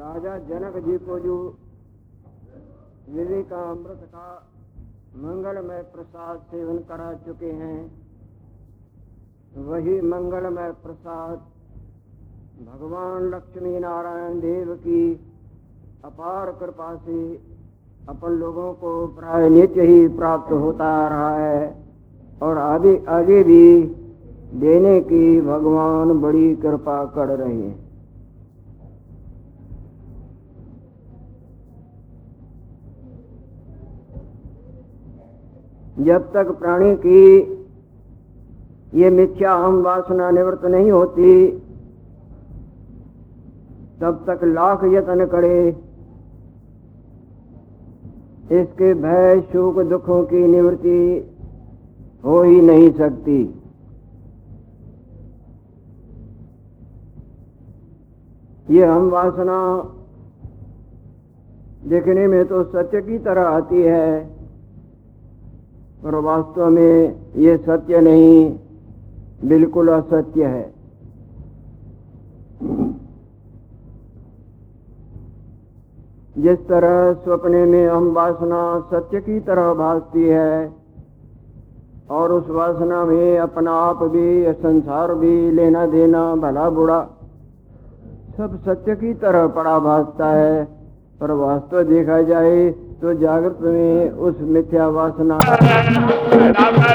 राजा जनक जी को जो विवेकामृत का मंगलमय प्रसाद सेवन करा चुके हैं, वही मंगलमय प्रसाद भगवान लक्ष्मी नारायण देव की अपार कृपा से अपन लोगों को प्राय नित्य ही प्राप्त होता आ रहा है और आगे आगे भी देने की भगवान बड़ी कृपा कर रहे हैं। जब तक प्राणी की ये मिथ्या हम वासना निवृत्त नहीं होती, तब तक लाख यत्न करे। इसके भय, सुख, दुखों की निवृत्ति हो ही नहीं सकती। ये हम वासना देखने में तो सत्य की तरह आती है। पर वास्तव में ये सत्य नहीं, बिल्कुल असत्य है। जिस तरह सपने में हम वासना सत्य की तरह भासती है, और उस वासना में अपना आप भी, संसार भी, लेना देना, भला बुरा, सब सत्य की तरह पड़ा भासता है। पर वास्तव देखा जाए तो जागृत में उस मिथ्या वासना हरे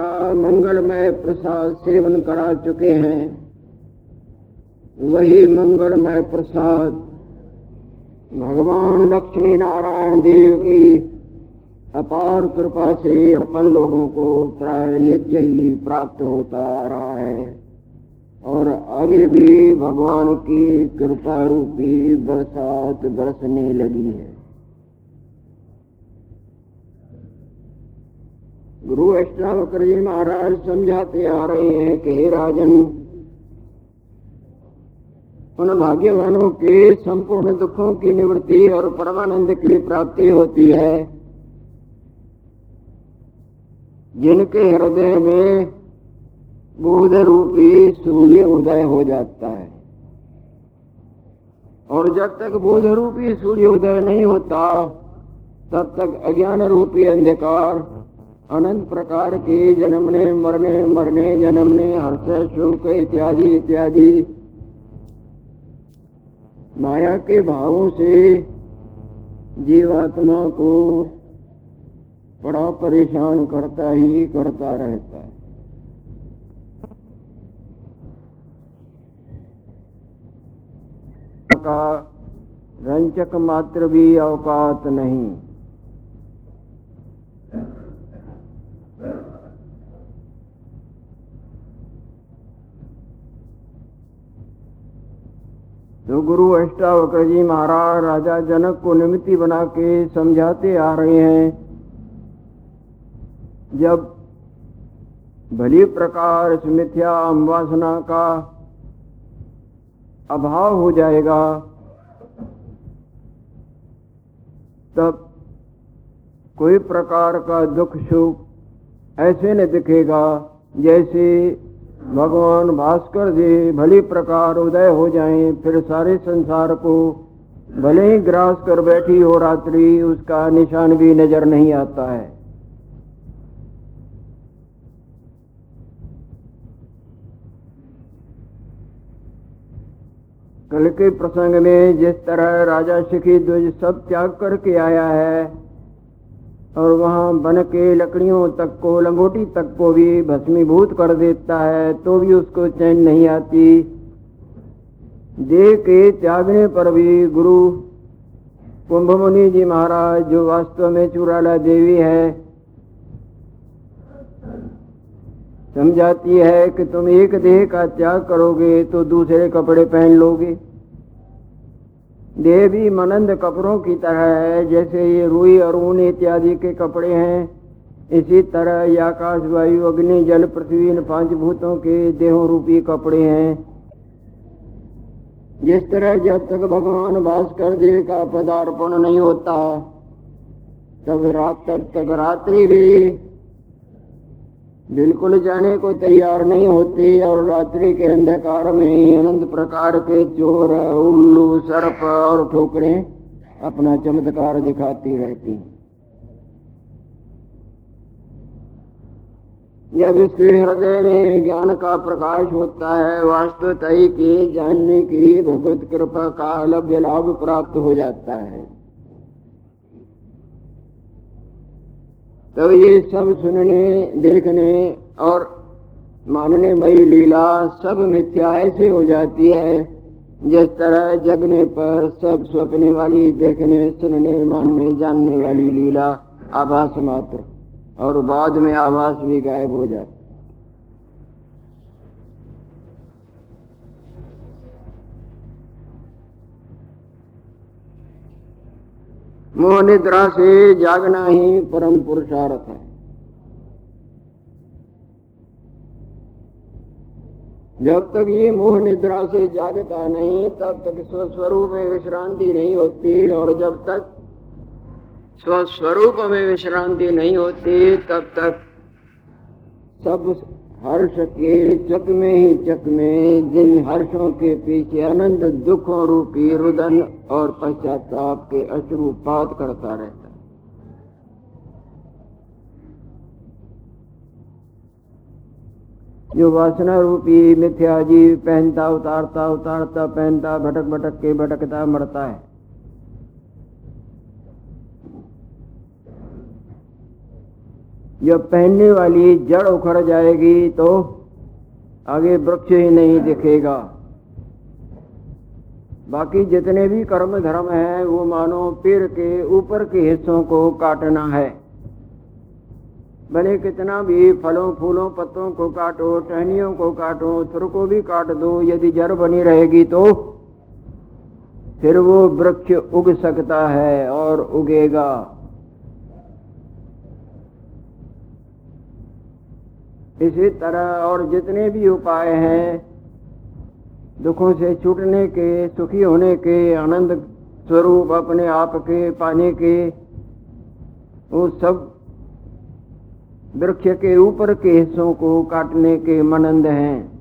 का मंगलमय प्रसाद सेवन करा चुके हैं, वही मंगलमय प्रसाद भगवान लक्ष्मी नारायण देव की अपार कृपा से अपन लोगों को प्राय नित्य ही प्राप्त होता आ रहा है। और आगे भी भगवान की कृपा रूपी बरसात बरसने लगी है। गुरु अष्टावकर जी महाराज समझाते आ रहे हैं कि हे राजन, उन भाग्यवानों के संपूर्ण दुखों की निवृत्ति और परमानंद की प्राप्ति होती है। जिनके हृदय में बोध रूपी सूर्य उदय हो जाता है। और जब तक बोध रूपी सूर्य उदय नहीं होता, तब तक अज्ञान रूपी अंधकार अनंत प्रकार के जन्मने, मरने मरने, जन्मने, हर्ष सुख इत्यादि इत्यादि। माया के भावों से जीवात्मा को बड़ा परेशान करता ही करता रहता है। का रंचक मात्र भी अवकात नहीं। तो गुरु अष्टावक्र जी महाराज, राजा जनक को निमित्ति बना के समझाते आ रहे हैं। जब भली प्रकार इस मिथ्या वासना का अभाव हो जाएगा, तब कोई प्रकार का दुख सुख ऐसे न दिखेगा जैसे भगवान भास्कर जी भली प्रकार उदय हो जाएँ, फिर सारे संसार को भले ही ग्रास कर बैठी हो रात्रि, उसका निशान भी नज़र नहीं आता है। कल के प्रसंग में जिस तरह राजा शिखी ध्वज सब त्याग करके आया है और वहाँ बन के लकड़ियों तक को, लंगोटी तक को भी भस्मीभूत कर देता है तो भी उसको चैन नहीं आती। देह के त्यागने पर भी गुरु कुंभ मुनि जी महाराज, जो वास्तव में चुराला देवी है, समझाती है कि तुम एक देह का त्याग करोगे तो दूसरे कपड़े पहन लोगे। देह भी मनंद कपड़ों की तरह है, जैसे ये रुई और ऊन इत्यादि के कपड़े हैं। इसी तरह ये आकाश, वायु, अग्नि, जल, पृथ्वी, इन पाँच भूतों के देहों रूपी कपड़े हैं। जिस तरह जब तक भगवान भास्कर देव का पदार्पण नहीं होता, तब रात तक रात्रि भी बिल्कुल जाने को तैयार नहीं होती और रात्रि के अंधकार में ही अनंत प्रकार के चोर, उल्लू, सर्प और ठोकरें अपना चमत्कार दिखाती रहती। जब इसके हृदय में ज्ञान का प्रकाश होता है, वास्तवता के जानने की भगवत कृपा का लभ्य लाभ प्राप्त हो जाता है। तो ये सब सुनने, देखने और मानने मई लीला सब मिथ्या ऐसे हो जाती है। जिस तरह जगने पर सब स्वप्ने वाली, देखने, सुनने, मानने, जानने वाली लीला आभास मात्र और बाद में आभास भी गायब हो जाता मोह निद्रा से जागना ही परम पुरुषार्थ है। जब तक ये मोह निद्रा से जागता नहीं, तब तक स्वस्वरूप में विश्रांति नहीं होती और जब तक स्वस्वरूप में विश्रांति नहीं होती, तब तक सब हर्ष के चक में ही चक में जिन हर्षों के पीछे अनंत दुखों रूपी रुदन और पश्चाताप के अश्रुपात करता रहता जो वासना रूपी मिथ्या जीव पहनता, उतारता उतारता, पहनता भटक भटक के भटकता, मरता है। जब पहनने वाली जड़ उखड़ जाएगी तो आगे वृक्ष ही नहीं दिखेगा। बाकी जितने भी कर्म धर्म है, वो मानो पेड़ के ऊपर के हिस्सों को काटना है। भले कितना भी फलों, फूलों, पत्तों को काटो, टहनियों को काटो थुर को भी काट दो, यदि जड़ बनी रहेगी तो फिर वो वृक्ष उग सकता है और उगेगा। इसी तरह और जितने भी उपाय हैं, दुखों से छूटने के, सुखी होने के, आनंद स्वरूप अपने आप के पाने के, वो सब वृक्ष के ऊपर के हिस्सों को काटने के मनंद हैं।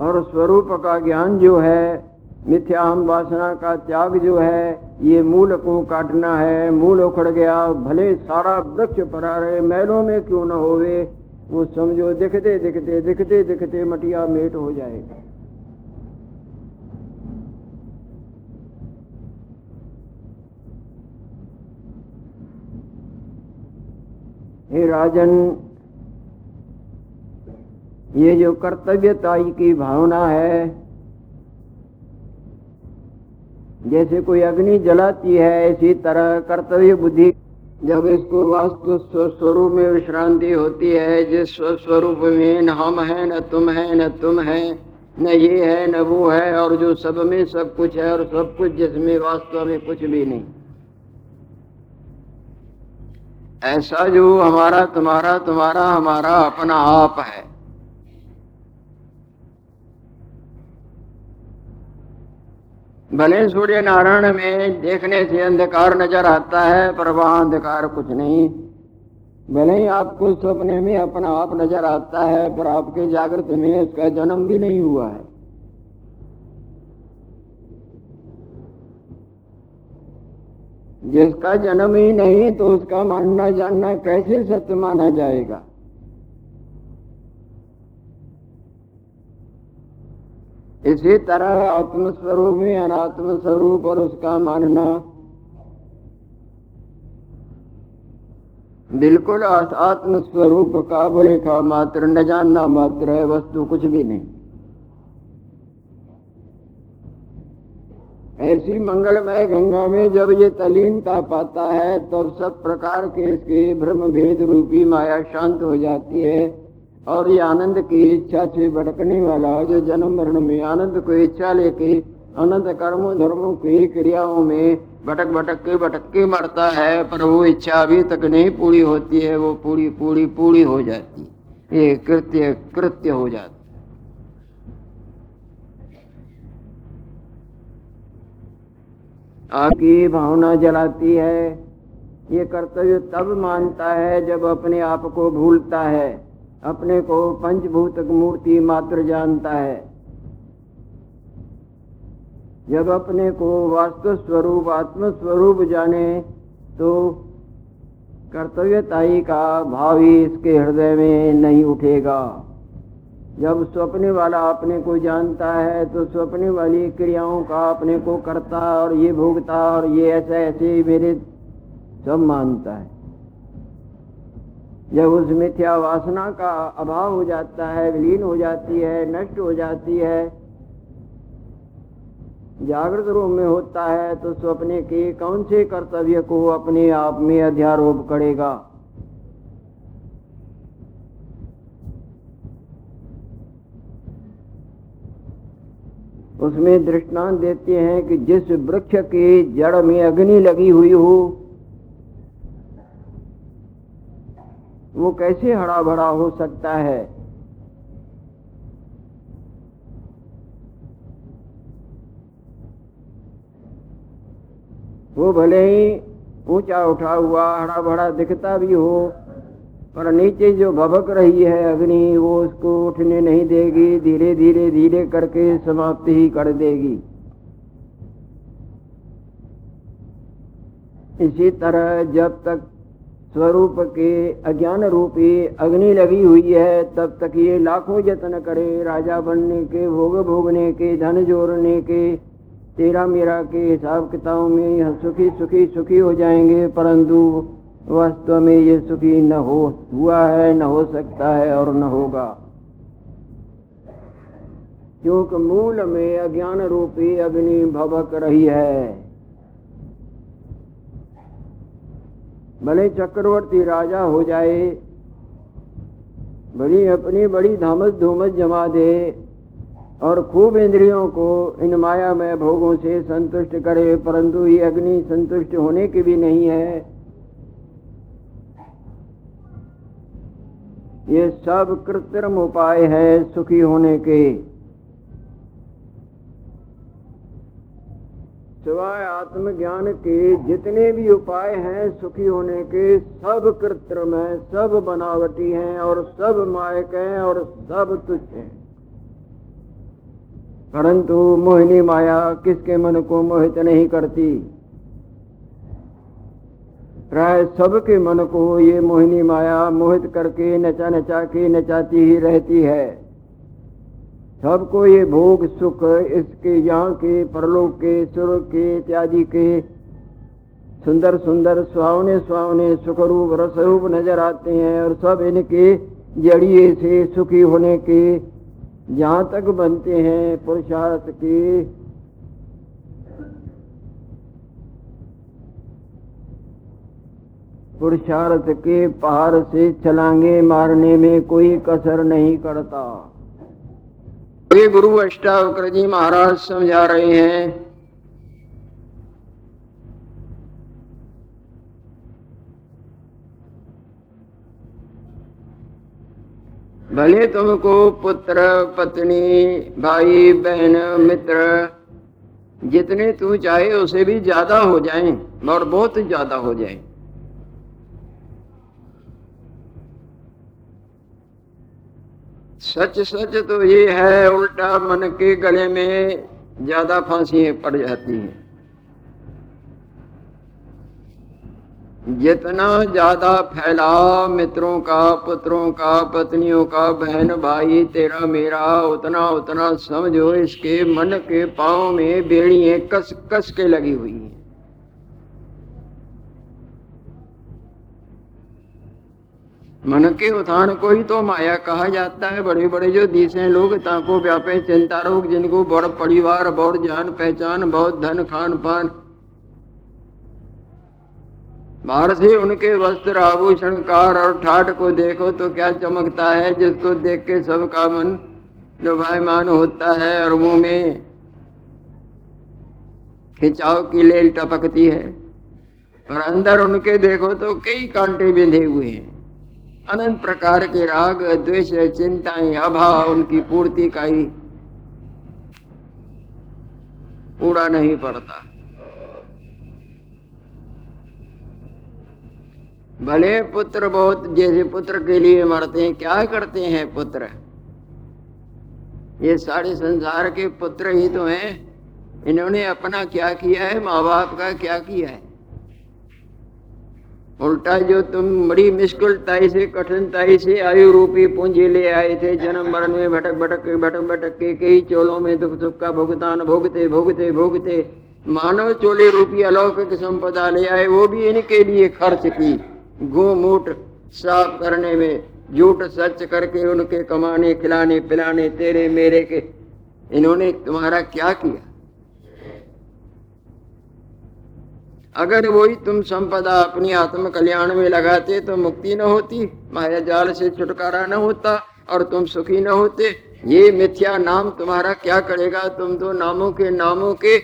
और स्वरूप का ज्ञान जो है मिथ्याहम वासना का त्याग जो है, ये मूल को काटना है, मूल उखड़ गया, भले सारा वृक्ष परा रहे मैलों में क्यों न होवे, वो समझो, दिखते दिखते दिखते दिखते मटिया मेट हो जाएगा। हे राजन, ये जो कर्तव्यताई की भावना है जैसे कोई अग्नि जलाती है, इसी तरह कर्तव्य बुद्धि जब इसको वास्तु स्वरूप में विश्रांति होती है, जिस स्वरूप में न हम है, न तुम है, न तुम है, न ये है, न वो है, और जो सब में सब कुछ है, और सब कुछ जिसमें वास्तव में कुछ भी नहीं। ऐसा जो हमारा, तुम्हारा तुम्हारा, हमारा अपना आप है। भले सूर्य नारायण में देखने से अंधकार नज़र आता है, पर वहाँ अंधकार कुछ नहीं। भले ही आपको सपने में अपना आप नज़र आता है, पर आपके जागृत में उसका जन्म भी नहीं हुआ है। जिसका जन्म ही नहीं तो उसका मानना जानना कैसे सत्य माना जाएगा? इसी तरह आत्मस्वरूप में अनात्म स्वरूप और उसका मानना। बिल्कुल आत्म स्वरूप का बोले का मात्र, न जानना मात्र है, वस्तु कुछ भी नहीं। ऐसी मंगलमय गंगा में जब ये तलीनता पाता है, तब तो सब प्रकार के इसके भ्रम भेद रूपी माया शांत हो जाती है। और ये आनंद की इच्छा से भटकने वाला जो जन्म मरण में आनंद को इच्छा लेके अनंत कर्मों, धर्मों की क्रियाओं में भटक भटक के भटक के मरता है, पर वो इच्छा अभी तक नहीं पूरी होती है, वो पूरी पूरी पूरी हो जाती ये कृत्य कृत्य हो जाता आपकी भावना जलाती है, ये कर्तव्य तब मानता है, जब अपने आप को भूलता है। अपने को पंचभूतक मूर्ति मात्र जानता है। जब अपने को वास्तु स्वरूप, आत्म स्वरूप जाने तो कर्तव्यताई का भाव ही इसके हृदय में नहीं उठेगा। जब स्वप्न वाला अपने को जानता है तो स्वप्न वाली क्रियाओं का अपने को करता और ये भोगता और ये ऐसे ऐसे मेरे सब मानता है। जब उस मिथ्या वासना का अभाव हो जाता है, विलीन हो जाती है, नष्ट हो जाती है, जागृत रूप में होता है तो स्वप्ने के कौन से कर्तव्य को अपने आप में अध्यारोप करेगा? उसमें दृष्टांत देते हैं कि जिस वृक्ष के जड़ में अग्नि लगी हुई हो वो कैसे हरा भरा हो सकता है? वो भले ही ऊँचा उठा हुआ हरा भरा दिखता भी हो, पर नीचे जो भबक रही है अग्नि, वो उसको उठने नहीं देगी धीरे धीरे धीरे करके समाप्त ही कर देगी। इसी तरह जब तक स्वरूप के अज्ञान रूपी अग्नि लगी हुई है, तब तक ये लाखों यत्न करे राजा बनने के, भोग भोगने के, धन जोड़ने के। तेरा मेरा के हिसाब किताब में यह सुखी सुखी सुखी हो जाएँगे, परंतु वास्तव में ये सुखी न हो, हुआ है, न हो सकता है और न होगा। क्योंकि मूल में अज्ञान रूपी अग्नि भवक रही है भले चक्रवर्ती राजा हो जाए बड़ी अपनी बड़ी धामस धूमस जमा दे और खूब इंद्रियों को इन माया में भोगों से संतुष्ट करे, परंतु ये अग्नि संतुष्ट होने की भी नहीं है। ये सब कृत्रिम उपाय है सुखी होने के। सिवाय आत्मज्ञान के जितने भी उपाय हैं, सुखी होने के सब कृत्रिम है, सब बनावटी हैं और सब मायक हैं और सब तुच्छ हैं। परंतु मोहिनी माया किसके मन को मोहित नहीं करती? प्राय सबके मन को ये मोहिनी माया मोहित करके नचा नचा के नचाती ही रहती है। सबको ये भोग, सुख इसके यहाँ के, परलोक के, सुर के इत्यादि के सुंदर सुंदर, सुहावने सुहावने सुखरूप, रसरूप नज़र आते हैं और सब इनके जड़िए से सुखी होने के जहाँ तक बनते हैं पुरुषार्थ के। पुरुषार्थ के पहाड़ से छलांगे मारने में कोई कसर नहीं करता। ये गुरु अष्टावक्र जी महाराज समझा रहे हैं। भले तुमको पुत्र, पत्नी, भाई, बहन, मित्र, जितने तू चाहे उसे भी ज़्यादा हो जाएँ और बहुत ज़्यादा हो जाएँ। सच सच तो ये है, उल्टा मन के गले में ज़्यादा फांसी पड़ जाती हैं। जितना ज़्यादा फैला मित्रों का, पुत्रों का, पत्नियों का, बहन भाई, तेरा मेरा, उतना उतना समझो इसके मन के पाँव में बेड़िए कस कस के लगी हुई हैं। मन के उत्थान को ही तो माया कहा जाता है। बड़े बड़े जो दिशे लोग, ताको व्यापे चिंता रोग, जिनको बड़ परिवार, बड़ जान पहचान, बहुत धन, खान पान। बाहर से उनके वस्त्र, आभूषण, कार और ठाट को देखो तो क्या चमकता है, जिसको देख के सबका मन जो भाईमान होता है और मुँह में खिंचाव की लेल टपकती है। और अंदर उनके देखो तो कई कांटे बिंधे हुए हैं। अनंत प्रकार के राग, द्वेष, चिंताएँ, अभाव, उनकी पूर्ति का ही पूरा नहीं पड़ता। भले पुत्र बहुत, जैसे पुत्र के लिए मरते हैं, क्या करते हैं पुत्र? ये सारे संसार के पुत्र ही तो हैं। इन्होंने अपना क्या किया है? माँ बाप का क्या किया है? उल्टा जो तुम बड़ी मुश्किलताई से, कठिनताई से आयु रूपी पूंजी ले आए थे, जन्म मरण में भटक भटक के भटक भटक के कई चोलों में दुख सुख का भुगतान भोगते भोगते भोगते, मानव चोले रूपी अलौकिक संपदा ले आए, वो भी इनके लिए खर्च की गोमूट साफ़ करने में, झूठ सच करके उनके कमाने, खिलाने, पिलाने, तेरे मेरे के। इन्होंने तुम्हारा क्या किया? अगर वही तुम संपदा अपनी आत्म कल्याण में लगाते तो मुक्ति न होती, माया जाल से छुटकारा न होता और तुम सुखी न होते। ये मिथ्या नाम तुम्हारा क्या करेगा? तुम तो नामों के नामों के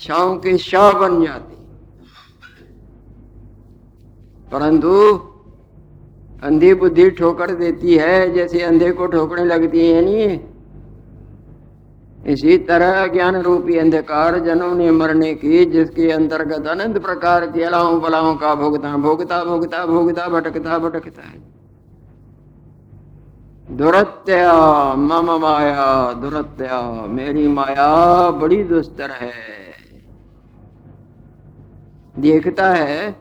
छाओ के शाह बन जाते। परंतु अंधी बुद्धि ठोकर देती है, जैसे अंधे को ठोकने लगती है, नहीं इसी तरह ज्ञान रूपी अंधकार जनों ने मरने की, जिसके अंतर्गत अनंत प्रकार के अलाओं बलाओं का भोगता भोगता भोगता भोगता, भटकता भटकता है। दुरत्या, मम माया, दुरत्या, मेरी माया बड़ी दुस्तर है। देखता है,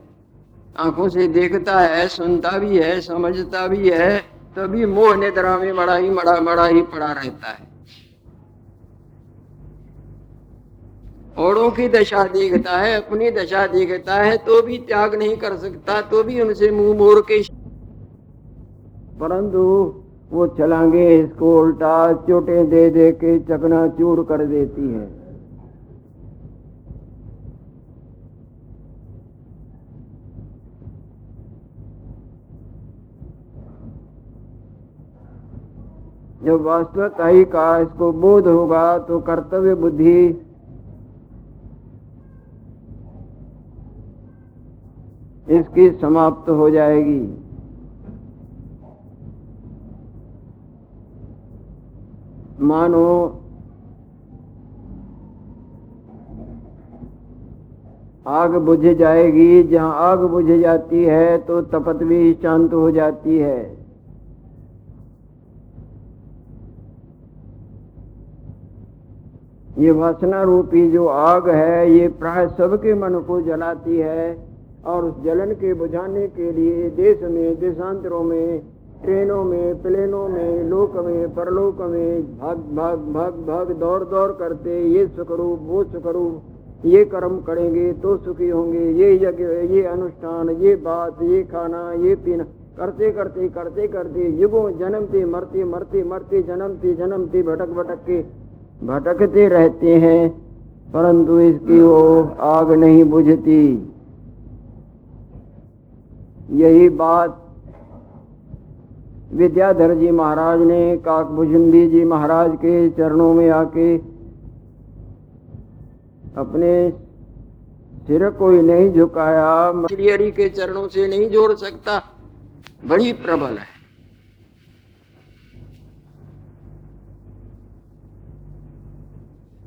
आँखों से देखता है, सुनता भी है, समझता भी है, तभी मोह निद्रा में बड़ा ही मड़ा मड़ा ही पड़ा रहता है। औरों की दशा देखता है, अपनी दशा देखता है तो भी त्याग नहीं कर सकता तो भी उनसे मुँह मोड़ के परंतु वो छलांगे इसको उल्टा चोटे दे दे के चकना चूर कर देती है। जब वास्तविक आई का इसको बोध होगा तो कर्तव्य बुद्धि इसकी समाप्त हो जाएगी। मानो आग बुझ जाएगी, जहाँ आग बुझ जाती है तो तपत भी शांत हो जाती है। ये वासना रूपी जो आग है, ये प्राय सबके मन को जलाती है। और उस जलन के बुझाने के लिए देश में, देशांतरों में, ट्रेनों में, प्लेनों में, लोक में, परलोक में भाग भाग भाग भाग, दौड़ दौड़ करते ये सुखरूप, वो सुखरूप, ये कर्म करेंगे तो सुखी होंगे, ये यज्ञ, ये अनुष्ठान, ये बात, ये खाना, ये पीना, करते करते करते करते युगों जन्मते, मरते मरते मरते, जन्मते जन्मते, भटक भटक के भटकते रहते हैं, परंतु इसकी वो आग नहीं बुझती। यही बात विद्याधर जी महाराज ने काकभुजुंडी जी महाराज के चरणों में आके अपने सिर कोई नहीं झुकाया, मछलियरी के चरणों से नहीं जोड़ सकता। बड़ी प्रबल है।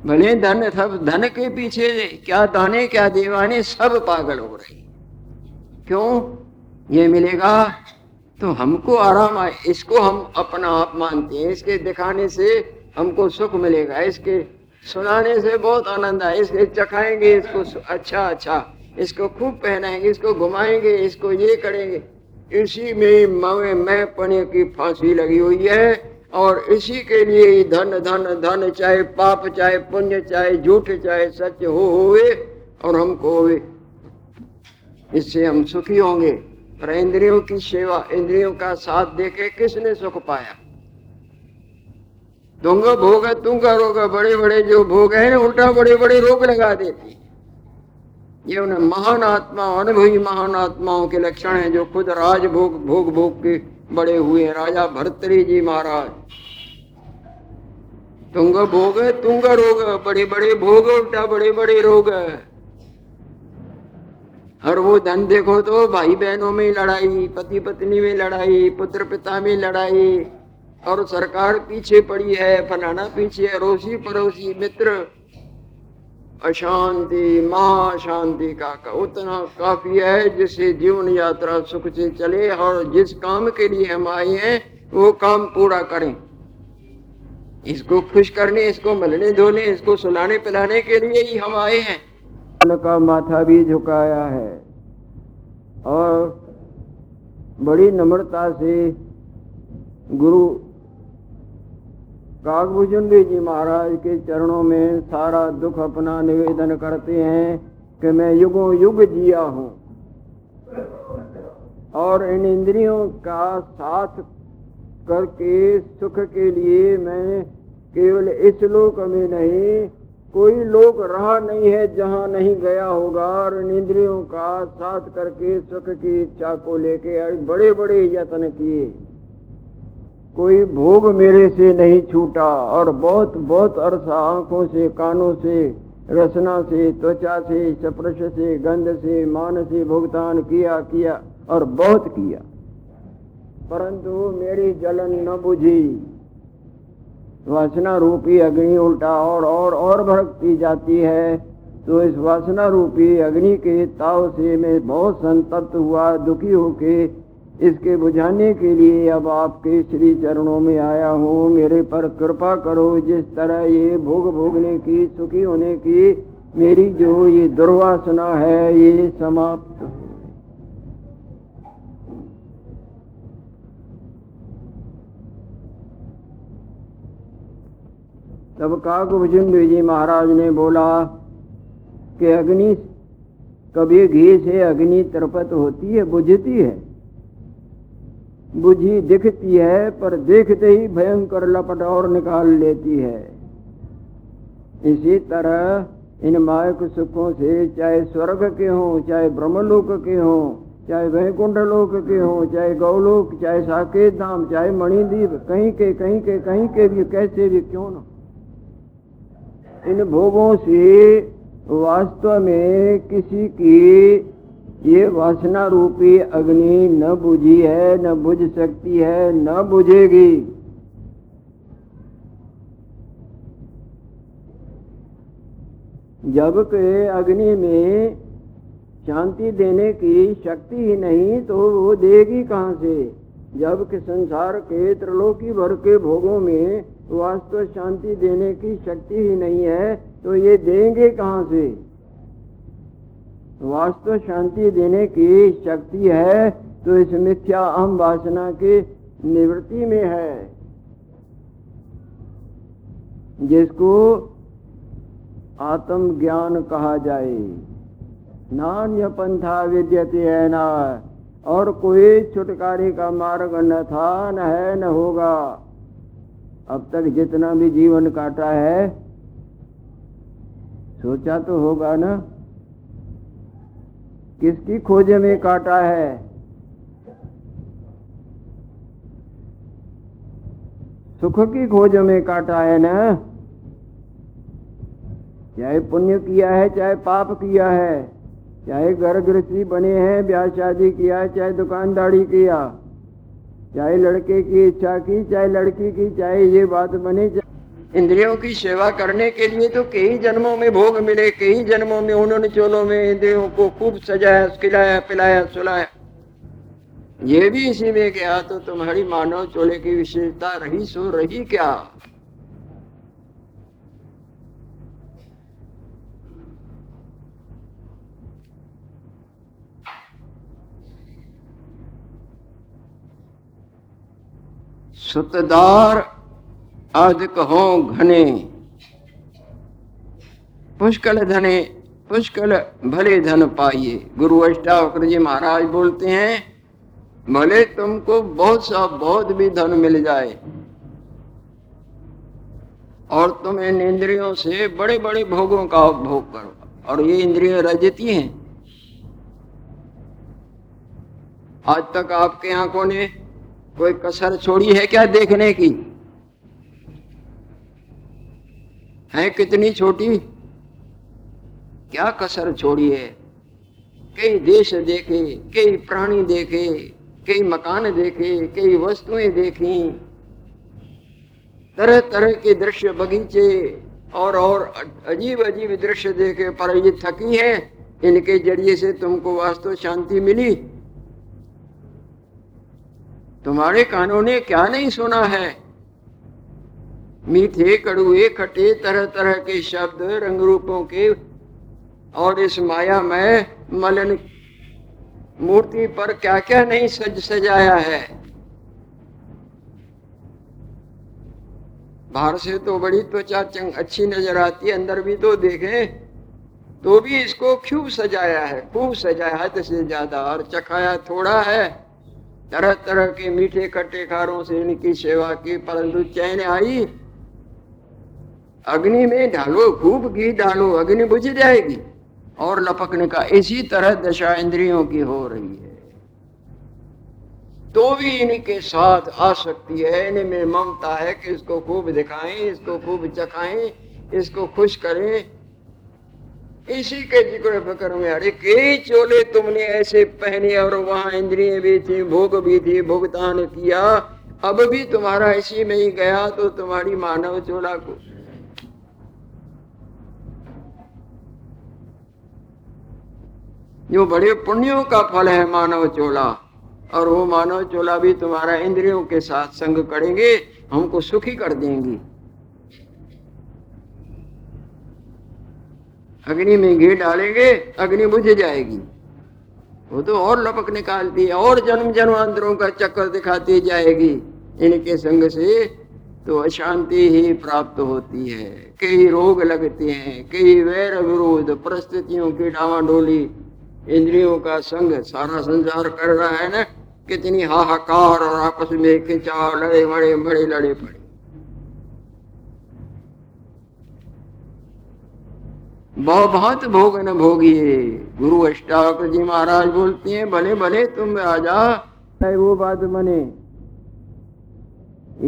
भले धन सब, धन के पीछे क्या दाने क्या देवाने सब पागल हो रहे। क्यों? ये मिलेगा तो हमको आराम आए इसको हम अपना आप मानते हैं। इसके दिखाने से हमको सुख मिलेगा। इसके सुनाने से बहुत आनंद आए इसके चखाएँगे, इसको अच्छा अच्छा। इसको खूब पहनाएँगे, इसको घुमाएँगे, इसको ये करेंगे। इसी में मैं मैं पने की फांसी लगी हुई है। और इसी के लिए धन धन धन, चाहे पाप, चाहे पुण्य, चाहे झूठ, चाहे सत्य हो, होवे और हमको होवे। इससे हम सुखी होंगे। पर इंद्रियों की सेवा, इंद्रियों का साथ देके किसने सुख पाया? तुंग भोग तुंगा रोग बड़े बड़े जो भोग है, उल्टा बड़े बड़े रोग लगा देती। ये उन महान आत्मा, अनुभवी महान आत्माओं के लक्षण हैं, जो खुद राज भोग भोग के बड़े हुए राजा भरतरी जी महाराज। तुंग भोग तुंग रोग बड़े बड़े भोग, उल्टा बड़े बड़े रोग और वो धन देखो तो भाई बहनों में लड़ाई पति पत्नी में लड़ाई पुत्र पिता में लड़ाई। और सरकार पीछे पड़ी है फलाना पीछे अड़ोसी पड़ोसी मित्र। अशांति महाशांति का, उतना काफ़ी है जिससे जीवन यात्रा सुख से चले और जिस काम के लिए हम आए हैं वो काम पूरा करें। इसको खुश करने इसको मलने धोने इसको सुलाने पिलाने के लिए ही हम आए हैं। का माथा भी झुकाया है और बड़ी नम्रता से गुरु काकभुजुंडी जी महाराज के चरणों में सारा दुख अपना निवेदन करते हैं कि मैं युगों युग जिया हूँ। और इन इंद्रियों का साथ करके सुख के लिए मैं केवल इस लोक में नहीं कोई लोक रहा नहीं है जहाँ नहीं गया होगा और इंद्रियों का साथ करके सुख की इच्छा को लेके बड़े बड़े यत्न किए। कोई भोग मेरे से नहीं छूटा और बहुत बहुत अरसा आँखों से, कानों से, रसना से, त्वचा से स्पर्श से, गंध से, मान से भुगतान किया किया और बहुत किया। परंतु मेरी जलन न बुझी। वासना रूपी अग्नि उल्टा और और और भड़कती जाती है। तो इस वासना रूपी अग्नि के ताव से मैं बहुत संतप्त हुआ, दुखी होके। इसके बुझाने के लिए अब आपके श्री चरणों में आया हूँ। मेरे पर कृपा करो, जिस तरह ये भोग भोगने की, सुखी होने की मेरी जो ये दुर्वासना है, ये समाप्त तब काकुभुजुंड जी महाराज ने बोला, कि अग्नि, कभी घी से अग्नि तरपत होती है, बुझती है? बुझी दिखती है, पर देखते ही भयंकर लपट और निकाल लेती है। इसी तरह इन मायक सुखों से चाहे स्वर्ग के हों, चाहे ब्रह्मलोक के हों, चाहे वैकुंठ लोक के हों, चाहे गौलोक, चाहे साकेत धाम, चाहे मणिदीप, कहीं के कहीं के कहीं के भी, कैसे भी क्यों न इन भोगों से वास्तव में किसी की ये वासना रूपी अग्नि न बुझी है, न बुझ सकती है, न बुझेगी। जब के अग्नि में शांति देने की शक्ति ही नहीं तो वो देगी कहाँ से? जब के संसार के त्रिलोकी भर के भोगों में वास्तव शांति देने की शक्ति ही नहीं है तो ये देंगे कहाँ से? वास्तव शांति देने की शक्ति है तो इस मिथ्या अहम वासना की निवृत्ति में है। जिसको आत्म ज्ञान कहा जाए। नान्य पंथा विद्यते है ना, और कोई छुटकारे का मार्ग न था, न है, न होगा। अब तक जितना भी जीवन काटा है, सोचा तो होगा ना? किसकी खोज में काटा है? सुख की खोज में काटा है ना? चाहे पुण्य किया है, चाहे पाप किया है, चाहे घर गृहस्थी बने हैं, ब्याह शादी किया है, चाहे दुकानदारी किया। चाहे लड़के की इच्छा की, चाहे लड़की की, चाहे ये बात बने इंद्रियों की सेवा करने के लिए तो कई जन्मों में भोग मिले, कई जन्मों में उन्होंने चोलों में इंद्रियों को खूब सजाया, खिलाया, पिलाया, सुलाया। ये भी इसी में गया तो तुम्हारी मानव चोले की विशेषता रही सो रही क्या? सुतदार अधिक हो घने। पुष्कल धने, पुष्कल भले धन पाइए। गुरु अष्टावक्र जी महाराज बोलते हैं, भले तुमको बहुत सा बहुत भी धन मिल जाए और तुम इन इंद्रियों से बड़े बड़े भोगों का भोग करो, और ये इंद्रिय रजती हैं। आज तक आपके आँखों ने कोई कसर छोड़ी है क्या देखने की? है कितनी छोटी? क्या कसर छोड़ी है? कई देश देखे, कई प्राणी देखे, कई मकान देखे, कई वस्तुएँ देखी। तरह तरह के दृश्य बगीचे और और अजीब अजीब दृश्य देखे, पर ये थकी है? इनके ज़रिए से तुमको वास्तव शांति मिली? तुम्हारे कानों ने क्या नहीं सुना है? मीठे कड़ुए खटे तरह तरह के शब्द रंग रूपों के और इस माया में मलन मूर्ति पर क्या क्या नहीं सज सजाया है? बाहर से तो बड़ी त्वचा चंग अच्छी नज़र आती है, अंदर भी तो देखें तो भी इसको खूब सजाया है? खूब सजाया हद से ज़्यादा और चखाया थोड़ा है। तरह तरह के मीठे खट्टे खारों से इनकी सेवा की, परंतु चैन आई। अग्नि में डालो, खूब घी डालो, अग्नि बुझ जाएगी और लपकने का इसी तरह दशा इंद्रियों की हो रही है। तो भी इनके साथ आ सकती है इनमें ममता है कि इसको खूब दिखाएँ, इसको खूब चखाएँ, इसको खुश करें। इसी के ज़िक्र फकर में अरे कई चोले तुमने ऐसे पहने और वहाँ इंद्रिय भी थी, भोग भी थी, भुगतान किया। अब भी तुम्हारा इसी में ही गया तो तुम्हारी मानव चोला को जो बड़े पुण्यों का फल है मानव चोला। और वो मानव चोला भी तुम्हारा इंद्रियों के साथ संग करेंगे, हमको सुखी कर देंगी। अग्नि में घी डालेंगे, अग्नि बुझ जाएगी। वो तो और लपक निकालती है, और जन्म जन्मांतरों का चक्कर दिखाती जाएगी। इनके संग से तो अशांति ही प्राप्त होती है। कई रोग लगते हैं, कई वैर विरोध, परिस्थितियों की डावाडोली इंद्रियों का संग सारा संसार कर रहा है ना, कितनी हाहाकार और आपस में खिंचाव लड़े मड़े बड़े लड़े पड़े। बहुत भोग न भोगिए गुरु अष्टावक्र जी महाराज बोलते हैं, भले भले, तुम राजा। है वो बात बने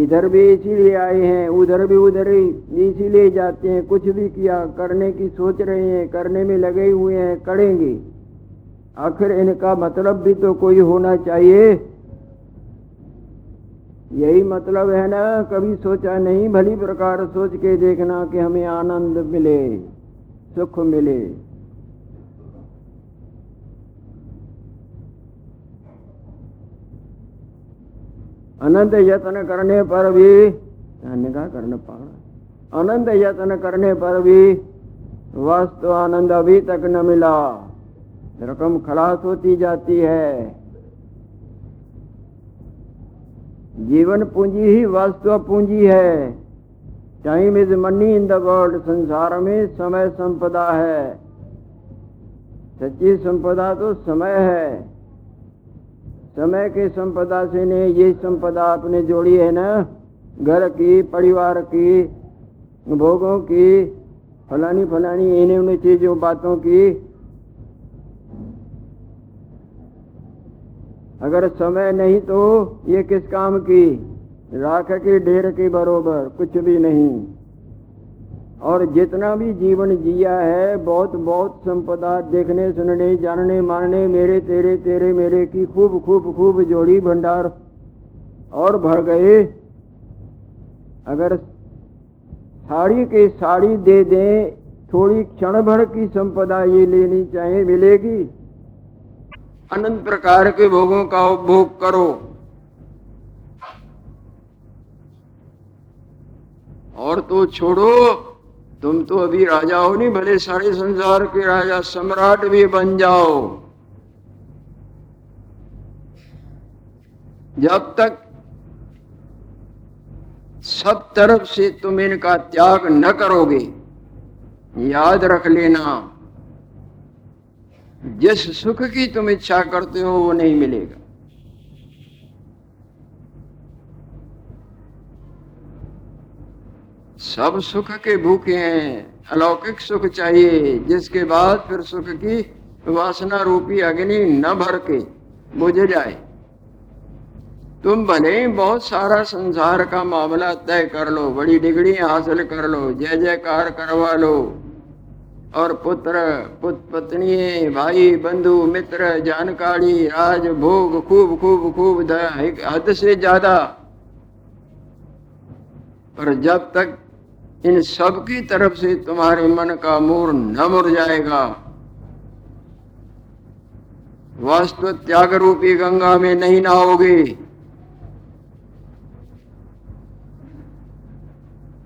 इधर भी इसीलिए आए हैं, उधर भी उधर ही इसीलिए जाते हैं। कुछ भी किया, करने की सोच रहे हैं, करने में लगे हुए हैं, करेंगे। आखिर इनका मतलब भी तो कोई होना चाहिए। यही मतलब है ना, कभी सोचा नहीं, भली प्रकार सोच के देखना कि हमें आनंद मिले। सुख मिले अनंत यत्न करने पर भी निगाह करना पड़ा अनंत यत्न करने पर भी वास्तव आनंद अभी तक न मिला रकम खलास होती जाती है जीवन पूंजी ही वास्तव पूंजी है time is money in the world संसार में समय संपदा है सच्ची संपदा तो समय है समय के संपदा से ने ये संपदा अपने जोड़ी है ना घर की परिवार की भोगों की फलानी फलानी इन्हें उन्हें चीज़ों बातों की अगर समय नहीं तो ये किस काम की राख की ढेर के बरोबर कुछ भी नहीं। और जितना भी जीवन जिया है बहुत बहुत संपदा देखने, सुनने, जानने, मानने, मेरे, तेरे तेरे, मेरे की खूब खूब खूब जोड़ी भंडार और भर गए। अगर साड़ी के साड़ी दे दें, थोड़ी क्षण भर की संपदा ये लेनी चाहे, मिलेगी। अनंत प्रकार के भोगों का उपभोग करो। और तो छोड़ो, तुम तो अभी राजा हो नहीं, भले सारे संसार के राजा सम्राट भी बन जाओ। जब तक सब तरफ़ से तुम इनका त्याग न करोगे, याद रख लेना, जिस सुख की तुम इच्छा करते हो वो नहीं मिलेगा। सब सुख के भूखे हैं। अलौकिक सुख चाहिए, जिसके बाद फिर सुख की वासना रूपी अग्नि न भर के बुझ जाए। तुम भले ही बहुत सारा संसार का मामला तय कर लो, बड़ी डिग्री हासिल कर लो, जय जयकार करवा लो। और पुत्र, पुत पत्नी भाई, बंधु, मित्र, जानकारी, राज, भोग, खूब खूब खूब हद से ज़्यादा। पर जब तक इन सब की तरफ़ से तुम्हारे मन का मोर न मुर जाएगा। वास्तव त्याग रूपी गंगा में नहीं नहाओगे।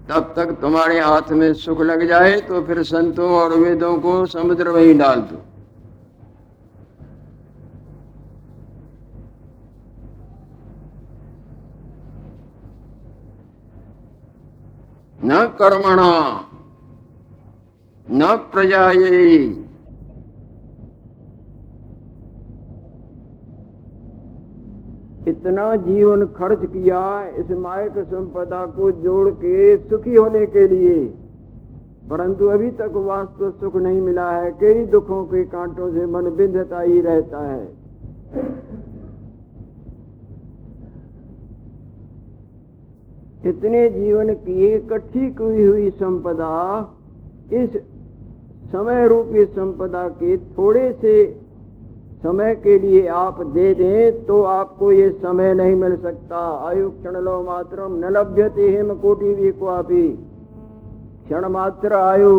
तब तक तुम्हारे हाथ में सुख लग जाए तो फिर संतों और वेदों को समुद्र में ही डाल दो। न कर्मणा, न प्रजाए इतना जीवन खर्च किया इस मायक संपदा को जोड़ के सुखी होने के लिए, परंतु अभी तक वास्तव सुख नहीं मिला है। कई दुखों के कांटों से मन बिंधता ही रहता है। इतने जीवन की इकट्ठी की हुई संपदा, इस समय रूपी संपदा के थोड़े से समय के लिए आप दे दें तो आपको ये समय नहीं मिल सकता। आयु क्षण लो मात्र न लभ्यते हिम कोटि भी क्वापी। क्षण मात्र आयु।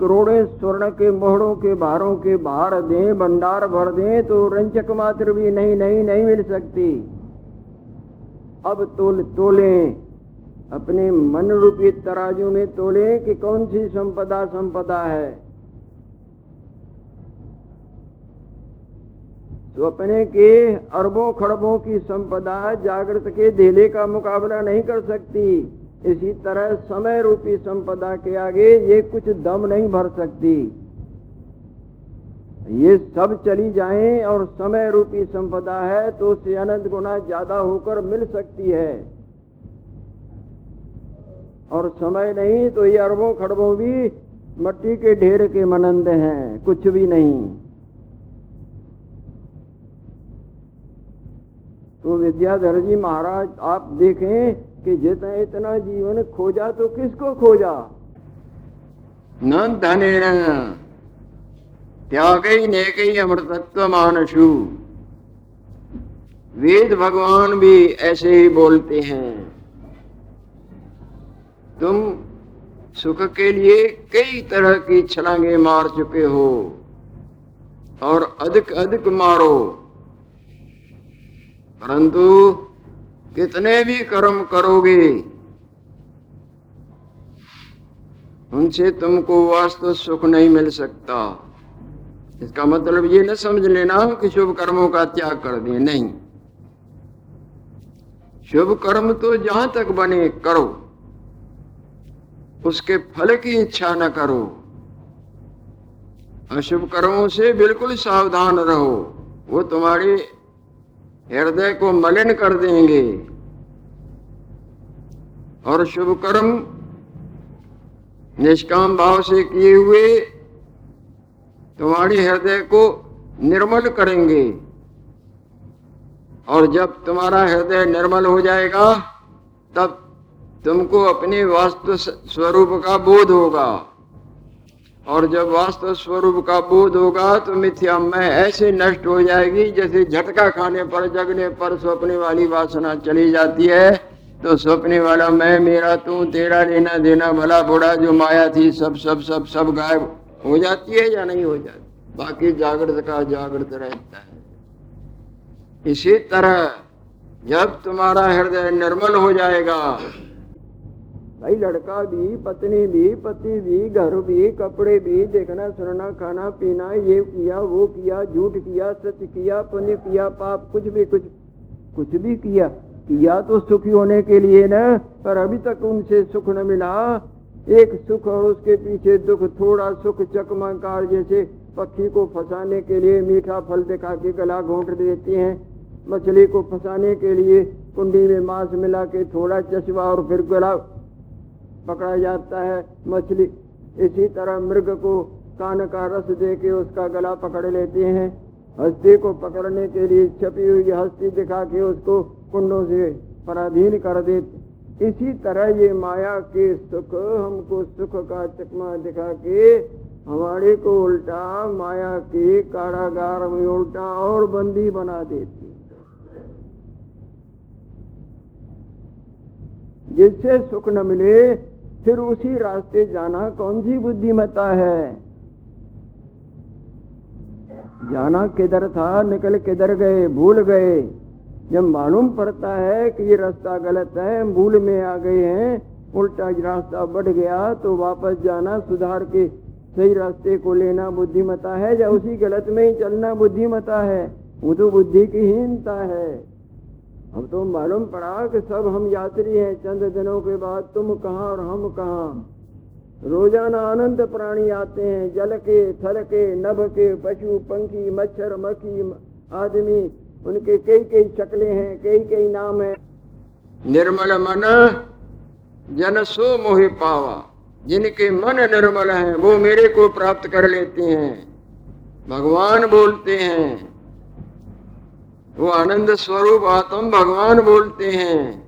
करोड़े स्वर्ण के मोहरों के भारों के भार दें, भंडार भर दें तो रंचक मात्र भी नहीं नहीं नहीं मिल सकती। अब तोल तोले। अपने मन रूपी तराजू में तोले कि कौन सी संपदा संपदा है। स्वप्ने के अरबों खड़बों की संपदा जागृत के धेले का मुकाबला नहीं कर सकती। इसी तरह समय रूपी संपदा के आगे ये कुछ दम नहीं भर सकती। ये सब चली जाए और समय रूपी संपदा है तो उससे अनंत गुना ज़्यादा होकर मिल सकती है। और समय नहीं तो ये अरबों खड़बों भी मट्टी के ढेर के मनंद हैं, कुछ भी नहीं। तो विद्याधर जी महाराज, आप देखें कि जितना इतना जीवन खोजा तो किसको खोजा? न धने त्याग नेक अमृतत्व मानसु वेद भगवान भी ऐसे ही बोलते हैं, तुम सुख के लिए कई तरह की छलांगे मार चुके हो और अधिक अधिक मारो। परंतु कितने भी कर्म करोगे, उनसे तुमको वास्तव सुख नहीं मिल सकता। इसका मतलब ये न समझ लेना कि शुभ कर्मों का त्याग कर दिए नहीं। शुभ कर्म तो जहाँ तक बने, करो। उसके फल की इच्छा न करो। अशुभ कर्मों से बिल्कुल सावधान रहो। वो तुम्हारे हृदय को मलिन कर देंगे। और शुभ कर्म निष्काम भाव से किए हुए तुम्हारे हृदय को निर्मल करेंगे। और जब तुम्हारा हृदय निर्मल हो जाएगा, तब तुमको अपने वास्तु स्वरूप का बोध होगा। और जब वास्तव स्वरूप का बोध होगा तो मिथ्या मैं ऐसे नष्ट हो जाएगी, जैसे झटका खाने पर, जगने पर स्वप्ने वाली वासना चली जाती है। तो स्वप्ने वाला मैं, मेरा तू, तेरा लेना देना भला बुढ़ा जो माया थी, सब सब सब सब गायब हो जाती है या नहीं हो जाती? बाकी जागृत का जागृत रहता है। इसी तरह जब तुम्हारा हृदय निर्मल हो जाएगा, भाई लड़का भी, पत्नी भी, पति भी, घर भी, कपड़े भी, देखना, सुनना, खाना, पीना, ये किया, वो किया, झूठ किया, सच किया, पुण्य किया, पाप, कुछ भी, कुछ कुछ भी किया किया तो सुखी होने के लिए न, पर अभी तक उनसे सुख न मिला। एक सुख और उसके पीछे दुख, थोड़ा सुख चकमकार जैसे पक्षी को फंसाने के लिए मीठा फल दिखा के गला घोंट देते हैं। मछली को फंसाने के लिए कुंडी में मांस मिला के थोड़ा चश्मा और फिर गला पकड़ा जाता है मछली। इसी तरह मृग को कान का रस दे के उसका गला पकड़ लेते हैं। हस्ती को पकड़ने के लिए छपी हुई हस्ती दिखा के उसको कुंडों से पराधीन कर देते इसी तरह ये माया के सुख, हमको सुख का चकमा दिखा के हमारे को उल्टा माया के कारागार में उल्टा और बंदी बना देती जिससे सुख न मिले, फिर उसी रास्ते जाना कौन सी बुद्धिमता है? जाना किधर था, निकल किधर गए, भूल गए। जब मालूम पड़ता है कि ये रास्ता गलत है भूल में आ गए हैं, उल्टा रास्ता बढ़ गया तो वापस जाना सुधार के सही रास्ते को लेना बुद्धिमता है या उसी गलत में ही चलना बुद्धिमता है? वो तो बुद्धि की हीनता है। अब तो मालूम पड़ा कि सब हम यात्री हैं, चंद दिनों के बाद तुम कहाँ और हम कहाँ? रोज़ाना अनंत प्राणी आते हैं, जल के, थल के, नभ के, पशु, पंखी, मच्छर, मक्खी, आदमी उनके कई कई शक्लें हैं कई कई नाम है। निर्मल मन, जन सो मोहि पावा। जिनके मन निर्मल हैं, वो मेरे को प्राप्त कर लेते हैं। भगवान बोलते हैं। वो आनंद स्वरूप आत्म भगवान बोलते हैं।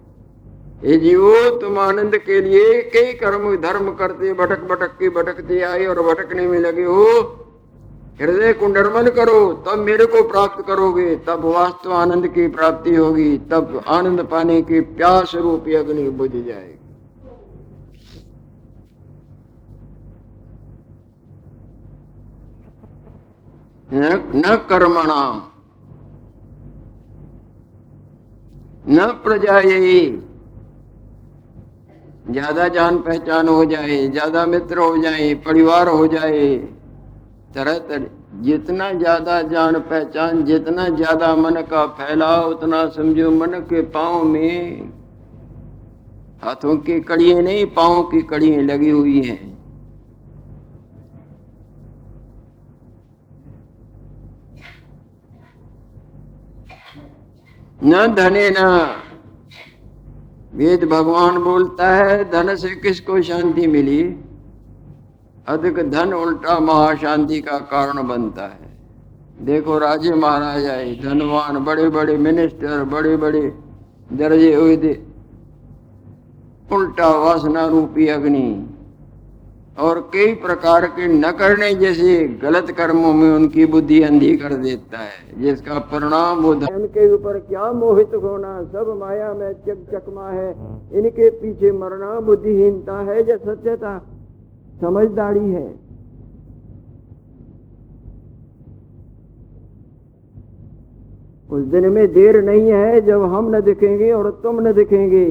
ये जीवो, तुम आनंद के लिए कई कर्म धर्म करते भटक भटक के भटकते आए और भटकने में लगे हो। हृदय को निर्मल करो, तब मेरे को प्राप्त करोगे, तब वास्तव आनंद की प्राप्ति होगी, तब आनंद पाने की प्यास रूपी अग्नि बुझ जाएगी। न कर्मणा। न प्रजा यही ज़्यादा जान पहचान हो जाए, ज़्यादा मित्र हो जाए, परिवार हो जाए तरह तरह जितना ज़्यादा जान पहचान, जितना ज़्यादा मन का फैलाव, उतना समझो मन के पाँव में हाथों की कड़ियाँ नहीं, पाँव की कड़ियाँ लगी हुई हैं। न धने न। वेद भगवान बोलता है, धन से किसको शांति मिली? अधिक धन उल्टा महाशांति का कारण बनता है। देखो राजे महाराजा धनवान बड़े बड़े मिनिस्टर बड़े बड़े दर्जे हुए उल्टा वासना रूपी अग्नि और कई प्रकार के न करने जैसे गलत कर्मों में उनकी बुद्धि अंधी कर देता है, जिसका परिणाम वो धन के ऊपर क्या मोहित होना, सब माया में चक चकमा है। इनके पीछे मरना बुद्धिहीनता है या सत्यता? समझदारी है। उस दिन में देर नहीं है जब हम न दिखेंगे और तुम न दिखेंगे।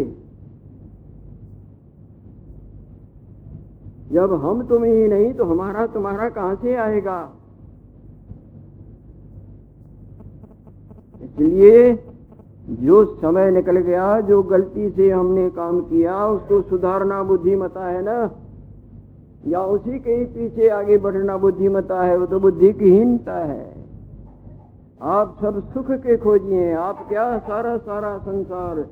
जब हम तुम ही नहीं तो हमारा तुम्हारा कहाँ से आएगा? इसलिए जो समय निकल गया, जो गलती से हमने काम किया, उसको सुधारना बुद्धिमता है ना? या उसी के ही पीछे आगे बढ़ना बुद्धिमता है, वो तो बुद्धि की हीनता है। आप सब सुख के खोजिए, आप क्या सारा सारा संसार,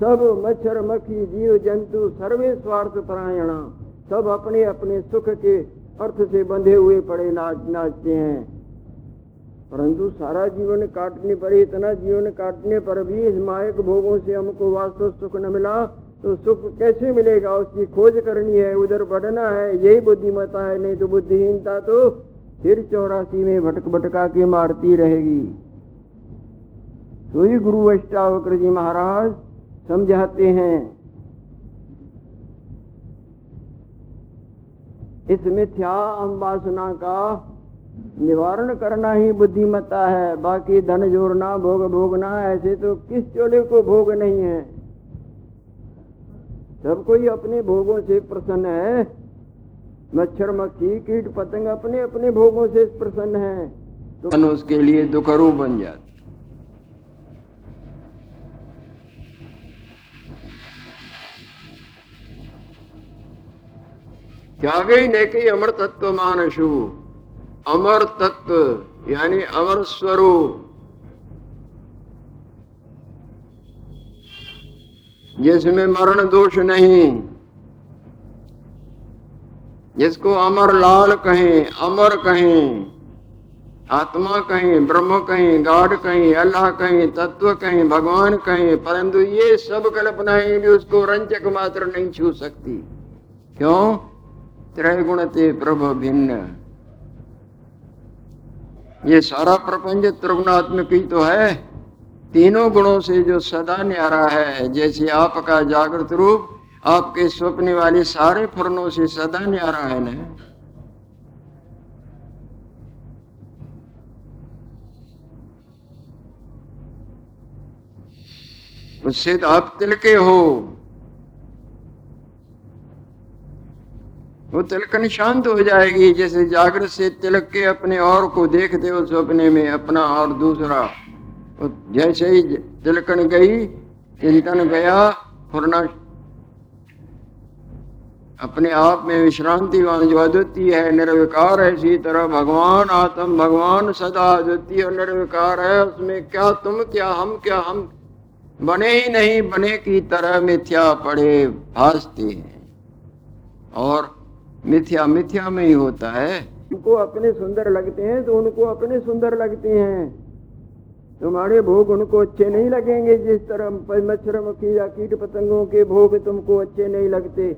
सब मच्छर, मक्खी, जीव, जंतु, सर्वे स्वार्थ परायण, सब अपने अपने सुख के अर्थ से बंधे हुए पड़े नाच नाचते हैं। परंतु सारा जीवन काटने पर, इतना जीवन काटने पर भी इस मायक भोगों से हमको वास्तव सुख न मिला तो सुख कैसे मिलेगा? उसकी खोज करनी है, उधर बढ़ना है, यही बुद्धिमता है, नहीं तो बुद्धिहीनता तो फिर चौरासी में भटक भटका के मारती रहेगी। तो ही गुरु अष्टावक्र जी महाराज समझाते हैं। इस मिथ्या अंबासना का निवारण करना ही बुद्धिमत्ता है, बाकी धन जोड़ना, भोग भोगना, ऐसे तो किस चोले को भोग नहीं है। सब कोई अपने भोगों से प्रसन्न है। मच्छर, मक्खी, कीट, पतंग अपने अपने भोगों से प्रसन्न है। तो उसके लिए दुखरू बन जाते। त्यागे नेके अमर तत्व मानसु। अमर तत्व, यानी अमर स्वरूप। जिसमें मरण दोष नहीं। जिसको अमर लाल कहें, अमर कहें, आत्मा कहें, ब्रह्म कहें गाड कहें, अल्लाह कहें, तत्व कहें, भगवान कहें, परंतु ये सब कल्पनाएँ भी उसको रंजक मात्र नहीं छू सकती। क्यों? त्रैगुण ते प्रभ भिन्न। ये सारा प्रपंच त्रिगुणात्मक ही तो है। तीनों गुणों से जो सदा न्यारा है, जैसे आपका जागृत रूप, आपके स्वप्न वाले सारे फुरनों से सदा न्यारा है ना? उससे तो आप तिलके हो। वो तिलकन शांत हो जाएगी, जैसे जागृत से तिलक के अपने और को देखते हो सपने में अपना और दूसरा। जैसे ही तिलकन गई चिंतन गया, फुरना अपने आप में विश्रांति अद्वितीय है, निर्विकार है, इसी तरह भगवान आत्म, भगवान सदा अद्वितीय और निर्विकार है। उसमें क्या तुम, क्या हम क्या हम? बने ही नहीं, बने की तरह मिथ्या पड़े, भासते हैं। और मिथ्या मिथ्या में ही होता है। उनको अपने सुंदर लगते हैं तो उनको अपने सुंदर लगते हैं। तुम्हारे भोग उनको अच्छे नहीं लगेंगे जिस तरह मच्छर मक्खी या कीट पतंगों के भोग तुमको अच्छे नहीं लगते।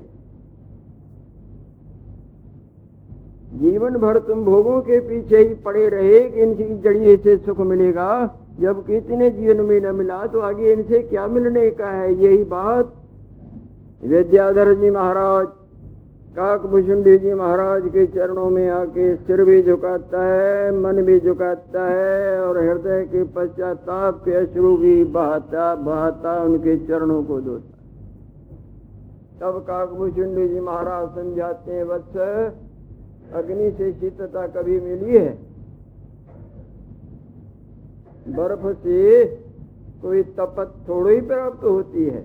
जीवन भर तुम भोगों के पीछे ही पड़े रहे कि इनकी जड़िए से सुख मिलेगा। जब कितने जीवन में न मिला तो आगे इनसे क्या मिलने का है? यही बात विद्याधर जी महाराज काकभूषुंडी जी महाराज के चरणों में आके सिर भी झुकाता है, मन भी झुकाता है और हृदय के पश्चाताप के अश्रु भी बहाता बहाता उनके चरणों को धोता। तब काकभूषुंडी जी महाराज समझाते हैं, वत्स, अग्नि से शीतता कभी मिली है? बर्फ़ से कोई तपत थोड़ी प्राप्त होती है।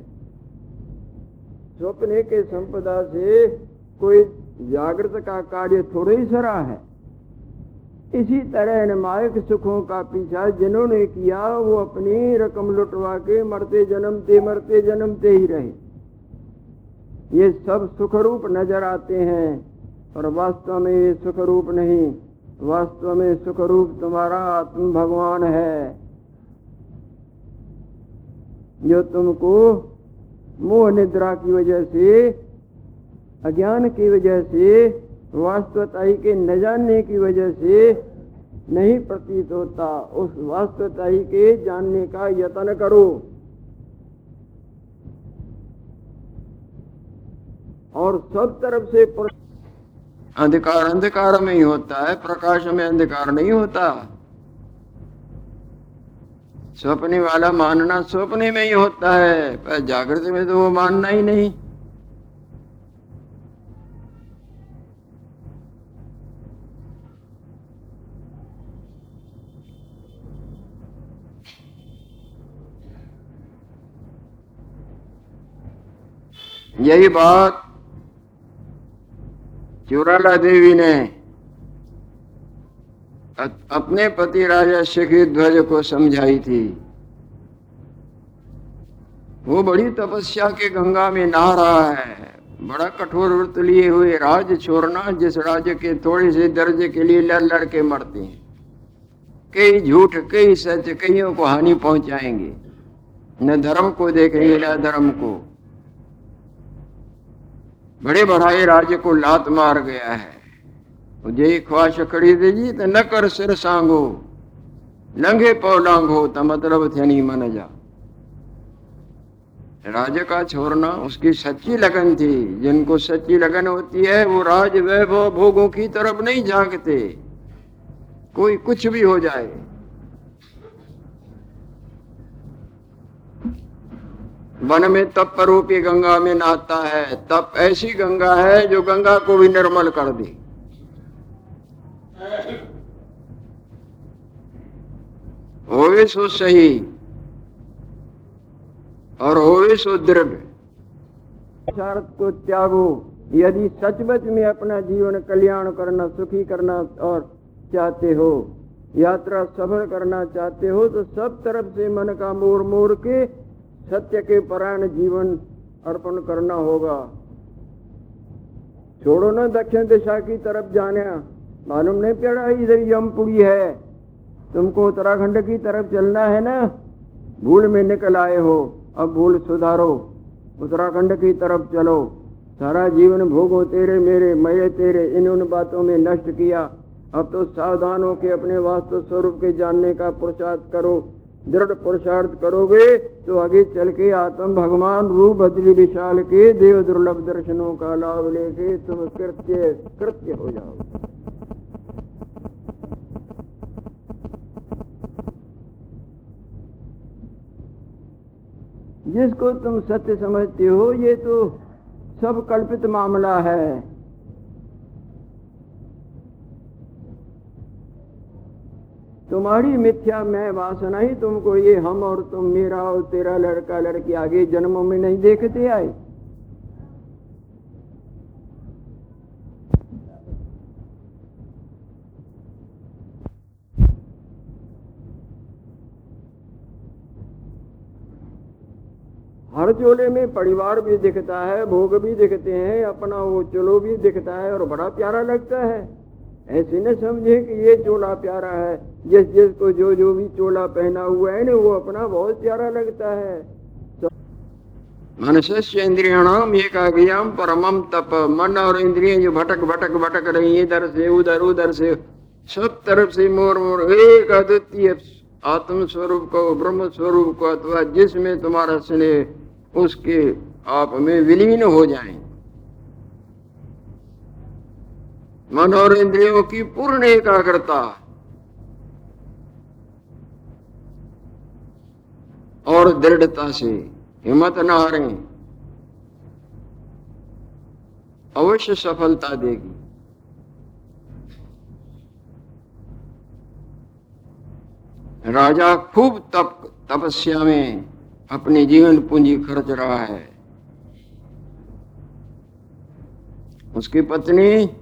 स्वप्ने के संपदा से कोई जागृत का कार्य थोड़ा ही सरा है। इसी तरह मायक सुखों का पीछा जिन्होंने किया, वो अपनी रकम लुटवा के मरते जन्मते मरते जन्मते ही रहे। ये सब सुख रूप नज़र आते हैं और वास्तव में ये सुख रूप नहीं, वास्तव में सुख रूप तुम्हारा आत्म भगवान है। जो तुमको मोह निद्रा की वजह से अज्ञान की वजह से, वास्तवताई के न जानने की वजह से नहीं प्रतीत होता। उस वास्तवताई के जानने का यत्न करो। और सब तरफ़ से अंधकार अंधकार में ही होता है, प्रकाश में अंधकार नहीं होता। स्वप्ने वाला मानना स्वप्ने में ही होता है, पर जागृत में तो वो मानना ही नहीं। यही बात चुराला देवी ने अपने पति राजा शिखी ध्वज को समझाई थी। वो बड़ी तपस्या के गंगा में नहा रहा है। बड़ा कठोर व्रत लिए हुए राज छोड़ना जिस राज्य के थोड़े से दर्जे के लिए लड़ लड़ के मरते हैं। कई झूठ, कई सच कईयों को हानि पहुंचाएँगे। न धर्म को देखेंगे न धर्म को। बड़े बढ़ाए राज्य को लात मार गया है। जे ख्वाहिश खड़ी दे जी तो न कर सिर सांगो, लंघे पौलांग हो तो मतलब थे नहीं मन जा। राजा का छोड़ना उसकी सच्ची लगन थी। जिनको सच्ची लगन होती है, वो राज वैभव भोगों की तरफ़ नहीं झांकते। कोई कुछ भी हो जाए वन में तप रूपी गंगा में नहाता है। तप ऐसी गंगा है जो गंगा को भी निर्मल कर दे। होवे सो सही और होवे सो दृढ़। को त्यागो। यदि सचमच में अपना जीवन कल्याण करना, सुखी करना और चाहते हो, यात्रा सफल करना चाहते हो तो सब तरफ़ से मन का मोड़ मोड़ के सत्य के परायण जीवन अर्पण करना होगा। छोड़ो ना दक्षिण दिशा की तरफ़ जाने। मालूम नहीं पड़ा इधर यमपुरी है। तुमको उत्तराखंड की तरफ़ चलना है ना? भूल में निकल आए हो। अब भूल सुधारो। उत्तराखंड की तरफ़ चलो। सारा जीवन भोगो तेरे मेरे, मये तेरे। इन उन बातों में नष्ट किया। अब तो सावधान हो के अपने वास्तव स्वरूप के जानने का पुरुषार्थ करो। दृढ़ पुरुषार्थ करोगे तो आगे चल के आत्म भगवान रूप बदली विशाल के देव दुर्लभ दर्शनों का लाभ लेके तुम कृत्य कृत्य हो जाओगे जिसको तुम सत्य समझते हो, ये तो सब कल्पित मामला है। तुम्हारी मिथ्या मैं वासना ही तुमको, ये हम और तुम, मेरा और तेरा लड़का लड़की आगे जन्मों में नहीं देखते आए। हर चोले में परिवार भी दिखता है, भोग भी दिखते हैं, अपना वो चोलो भी दिखता है और बड़ा प्यारा लगता है। ऐसे न समझे कि ये चोला प्यारा है। जिस जिस को जो जो भी चोला पहना हुआ है ना, वो अपना बहुत प्यारा लगता है। मनुष्य इंद्रियाणाम एक आज्ञाम परमम तप। मन और इंद्रिय जो भटक भटक भटक रही है, इधर से, उधर उधर से, सब तरफ़ से मोर मोर, एक अद्वितीय आत्म स्वरूप को ब्रह्म स्वरूप को अथवा जिसमें तुम्हारा स्नेह, उसके आप में विलीन हो जाए। मन और इंद्रियों की पूर्ण एकाग्रता। और दृढ़ता से हिम्मत न हारे। अवश्य सफलता देगी। राजा खूब तप, तपस्या में अपनी जीवन पूंजी खर्च रहा है। उसकी पत्नी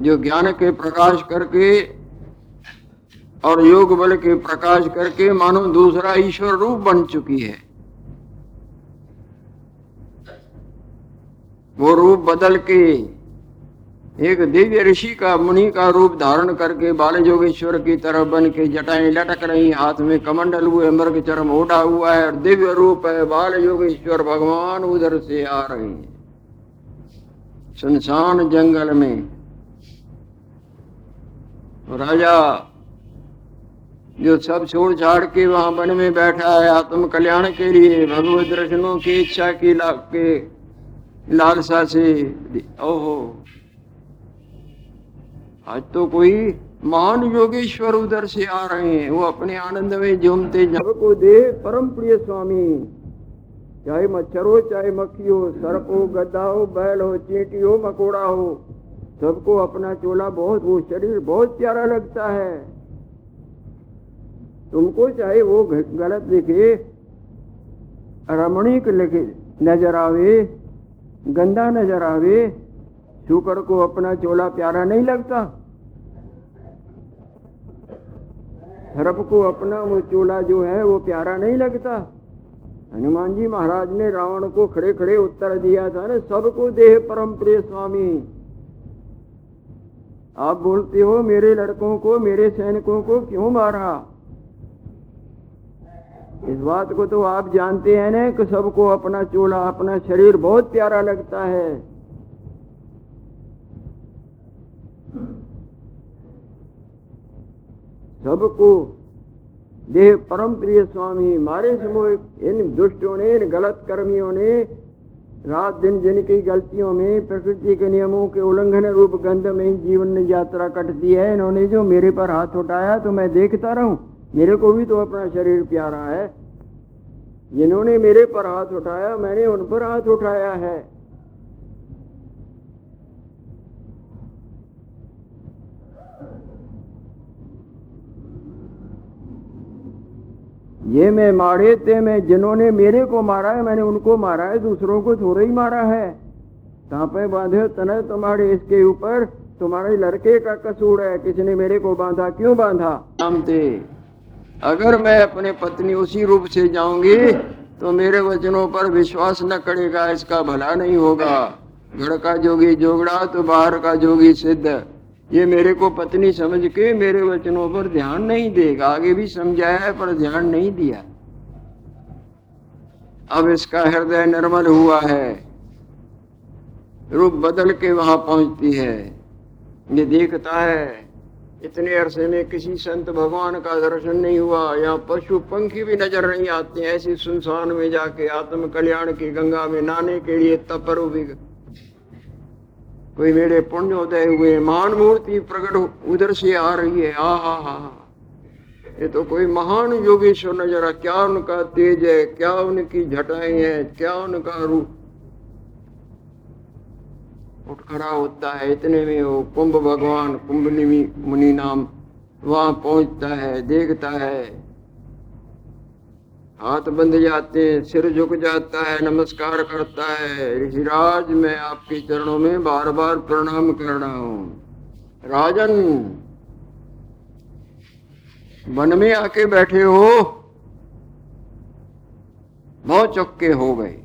जो ज्ञान के प्रकाश करके और योग बल के प्रकाश करके मानो दूसरा ईश्वर रूप बन चुकी है। वो रूप बदल के एक दिव्य ऋषि का, मुनि का रूप धारण करके बाल जोगेश्वर की तरह बन के जटाएँ लटक रही, हाथ में कमंडल हुए, मृग चरम ओढ़ा हुआ है और दिव्य रूप है बाल योगेश्वर भगवान उधर से आ रहे हैं। सुनसान जंगल में राजा, जो सब छोड़ छाड़ के वहाँ वन में बैठा है, आत्म कल्याण के लिए भगवत दर्शनों की इच्छा की ला के लालसा से ओहो। आज तो कोई महान योगेश्वर उधर से आ रहे हैं, वो अपने आनंद में झूमते जब को दे परम प्रिय स्वामी। चाहे मच्छर हो चाहे मक्खी हो सर्प हो गद्दा हो बैल हो चींटी हो मकोड़ा हो सबको अपना चोला बहुत, वो शरीर बहुत प्यारा लगता है। तुमको चाहे वो गलत लिखे, रमणीक लिखे, नज़र आवे, गंदा नज़र आवे, शुक्र को अपना चोला प्यारा नहीं लगता। सर्प को अपना वो चोला जो है, वो प्यारा नहीं लगता। हनुमान जी महाराज ने रावण को खड़े खड़े उत्तर दिया था ना, सबको देह परम प्रिय स्वामी। आप बोलते हो, मेरे लड़कों को, मेरे सैनिकों को क्यों मारा? इस बात को तो आप जानते हैं ना कि सबको अपना चोला, अपना शरीर बहुत प्यारा लगता है। सबको देह परम प्रिय स्वामी मारे समूह इन दुष्टों ने, इन गलत कर्मियों ने रात दिन जिनकी गलतियों में प्रकृति के नियमों के उल्लंघन रूप गंध में जीवन यात्रा कटती है, इन्होंने जो मेरे पर हाथ उठाया तो मैं देखता रहूँ। मेरे को भी तो अपना शरीर प्यारा है। जिन्होंने मेरे पर हाथ उठाया, मैंने उन पर हाथ उठाया है। ये मैं मारे थे मैं जिन्होंने मेरे को मारा है, मैंने उनको मारा है, दूसरों को थोड़ा ही मारा है। तापे बांधे तने तुम्हारे इसके ऊपर, तुम्हारे लड़के का कसूर है, किसने मेरे को बांधा, क्यों बांधा? थे अगर मैं अपने पत्नी उसी रूप से जाऊँगी तो मेरे वचनों पर विश्वास न करेगा, इसका भला नहीं होगा। घर का जोगी जोगड़ा तो बाहर का जोगी सिद्ध। ये मेरे को पत्नी समझ के मेरे वचनों पर ध्यान नहीं देगा। आगे भी समझाया है, पर ध्यान नहीं दिया। अब इसका हृदय निर्मल हुआ है। रूप बदल के वहाँ पहुँचती है। ये देखता है, इतने अरसे में किसी संत भगवान का दर्शन नहीं हुआ। यहाँ पशु पंखी भी नज़र नहीं आते ऐसी सुनसान में जाके आत्म कल्याण की गंगा में नहाने के लिए तपर भी कोई मेरे पुण्योदय हुए, महान मूर्ति प्रकट उधर से आ रही है, आ हा हा ये तो कोई महान योगेश्वर नज़र आ क्या उनका तेज है, क्या उनकी झटाएँ हैं, क्या उनका रूप? उठ खड़ा होता है, इतने में वो कुंभ भगवान, कुंभ मुनि नाम वहाँ पहुँचता है, देखता है। हाथ बंध जाते हैं, सिर झुक जाता है, नमस्कार करता है। ऋषिराज, मैं आपके चरणों में बार बार प्रणाम कर रहा हूँ। राजन वन में आके बैठे हो। बहुत चौके हो गए।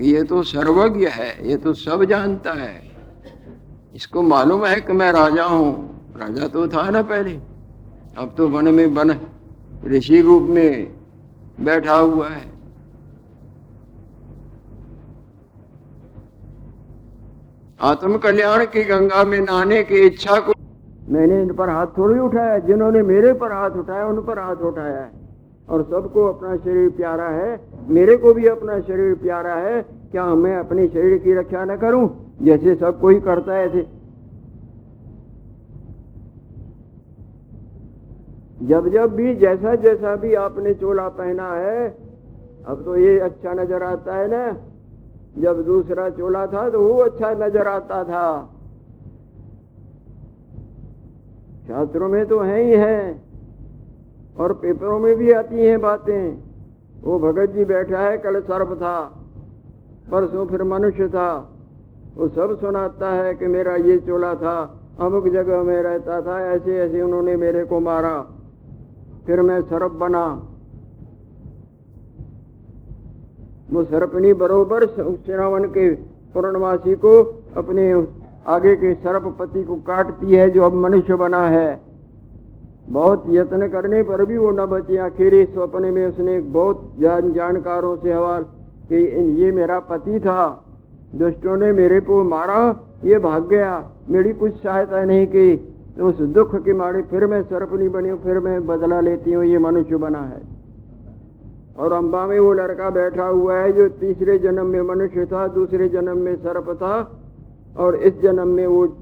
ये तो सर्वज्ञ है, ये तो सब जानता है। इसको मालूम है कि मैं राजा हूँ। राजा तो था ना पहले। अब तो वन में बन, ऋषि रूप में बैठा हुआ है। आत्म कल्याण की गंगा में नहाने की इच्छा को मैंने इन पर हाथ थोड़ी उठाया, जिन्होंने मेरे पर हाथ उठाया, उन पर हाथ उठाया है। और सबको अपना शरीर प्यारा है, मेरे को भी अपना शरीर प्यारा है। क्या मैं अपने शरीर की रक्षा न करूँ? जैसे सब कोई करता है, ऐसे जब जब भी, जैसा जैसा भी आपने चोला पहना है, अब तो ये अच्छा नज़र आता है ना। जब दूसरा चोला था तो वो अच्छा नज़र आता था। शास्त्रों में तो है ही है, और पेपरों में भी आती हैं बातें। वो भगत जी बैठा है, कल सर्प था, परसों फिर मनुष्य था। वो सब सुनाता है कि मेरा ये चोला था, अमुक जगह में रहता था ऐसे ऐसे उन्होंने मेरे को मारा। फिर मैं सरप बना। वो सरपनी बरोबर श्रावण के पूर्णवासी को अपने आगे के सर्पपति को काटती है, जो अब मनुष्य बना है। बहुत यत्न करने पर भी वो न बचे आखिर। स्वप्न में उसने बहुत जान जानकारों से हवाल कि ये मेरा पति था। दुष्टों ने मेरे को मारा, ये भाग गया। मेरी कुछ सहायता नहीं की। तो उस दुख की मारे फिर मैं सर्पनी बनी हूँ, फिर मैं बदला लेती हूँ, ये मनुष्य बना है। और अम्बा में वो लड़का बैठा हुआ है जो तीसरे जन्म में मनुष्य था, दूसरे जन्म में सर्प था, और इस जन्म में वो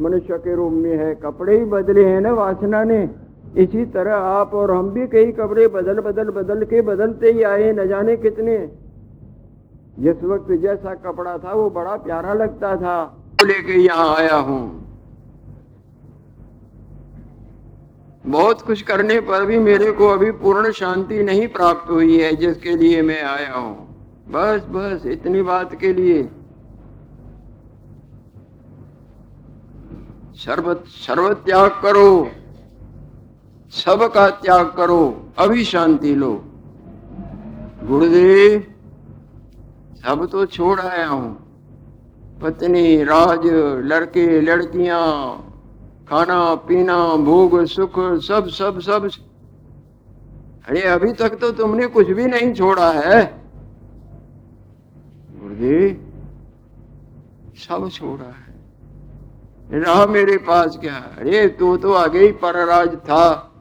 मनुष्य के रूप में है। कपड़े ही बदले हैं ना, वासना ने। इसी तरह आप और हम भी कई कपड़े बदल बदल बदल के बदलते ही आए, न जाने कितने। जिस वक्त जैसा कपड़ा था, वो बड़ा प्यारा लगता था। लेके यहाँ आया हूँ। बहुत कुछ करने पर भी मेरे को अभी पूर्ण शांति नहीं प्राप्त हुई है, जिसके लिए मैं आया हूँ। बस बस, इतनी बात के लिए। सर्व सर्व त्याग करो। सब का त्याग करो। अभी शांति लो। गुरुदेव, सब तो छोड़ आया हूँ। पत्नी, राज, लड़के, लड़कियाँ खाना, पीना, भोग, सुख, सब सब सब। अरे, अभी तक तो तुमने कुछ भी नहीं छोड़ा है। गुरुदेव सब छोड़ा है। रहा मेरे पास क्या अरे, तू तो आगे ही परराज था।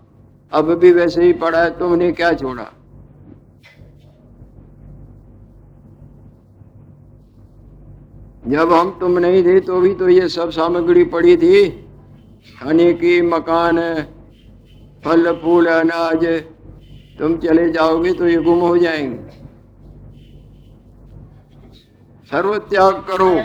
अब भी वैसे ही पड़ा है, तुमने क्या छोड़ा? जब हम तुम नहीं थे तो भी तो ये सब सामग्री पड़ी थी। खाने की मकान है फल, फूल, अनाज, तुम चले जाओगे तो ये गुम हो जाएँगे। सर्व त्याग करो।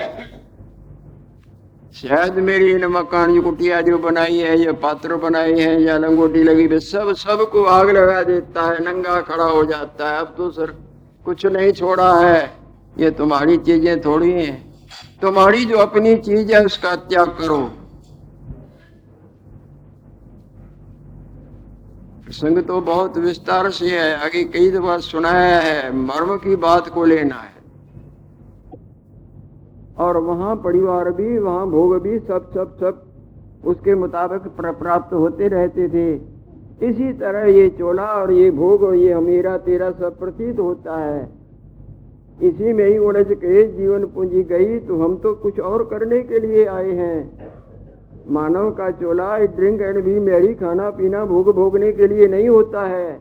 शायद मेरी इन मकान की कुटिया जो बनाई है, या पात्र बनाई है, या लंगोटी लगी है सब सबको आग लगा देता है, नंगा खड़ा हो जाता है। अब तो सर, कुछ नहीं छोड़ा है। ये तुम्हारी चीज़ें थोड़ी हैं। तुम्हारी जो अपनी चीज़ है, उसका त्याग करो। प्रसंग तो बहुत विस्तार से है, आगे कई दफ़ा सुनाया है, मर्म की बात को लेना है। और वहाँ परिवार भी, वहाँ भोग भी सब सब सब उसके मुताबिक प्राप्त होते रहते थे। इसी तरह ये चोला और ये भोग और ये हमीरा तेरा सब प्रतीत होता है। इसी में ही उलझ के जीवन पूंजी गई तो हम तो कुछ और करने के लिए आए हैं। मानव का चोला ड्रिंक एंड भी मेरी खाना पीना भोग भोगने के लिए नहीं होता है।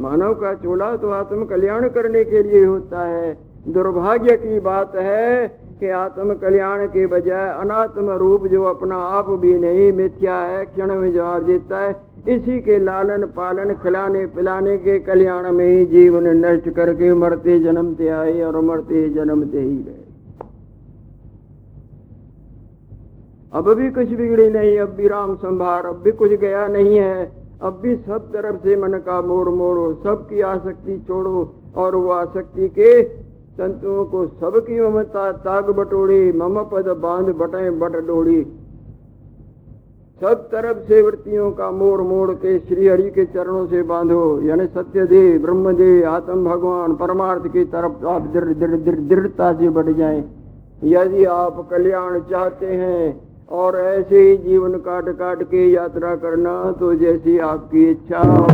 मानव का चोला तो आत्म कल्याण करने के लिए होता है। दुर्भाग्य की बात है कि आत्म कल्याण के बजाय अनात्म रूप जो अपना आप भी नहीं, मिथ्या है, क्षण में जवाब देता है। इसी के लालन पालन खिलाने पिलाने के कल्याण में ही जीवन नष्ट करके मरते जन्मते आए और मरते जन्मते ही गए अब भी कुछ बिगड़ी नहीं, अब भी राम संभार, अब भी कुछ गया नहीं है। अब भी सब तरफ़ से मन का मोड़ मोड़ो सबकी आसक्ति छोड़ो और वो आसक्ति के तंतुओं को सबकी ममता, ताग बटोड़ी मम पद बाँध बटे बट डोड़ी सब तरफ़ से वृत्तियों का मोड़ मोड़ के श्री हरि के चरणों से बांधो। यानी सत्य दे ब्रह्म दे आत्म भगवान, परमार्थ की तरफ़ आप दृढ़ दृढ़ दृढ़ता से बढ़ जाएँ। यदि आप कल्याण चाहते हैं और ऐसे ही जीवन काट काट के यात्रा करना तो जैसी आपकी इच्छा हो।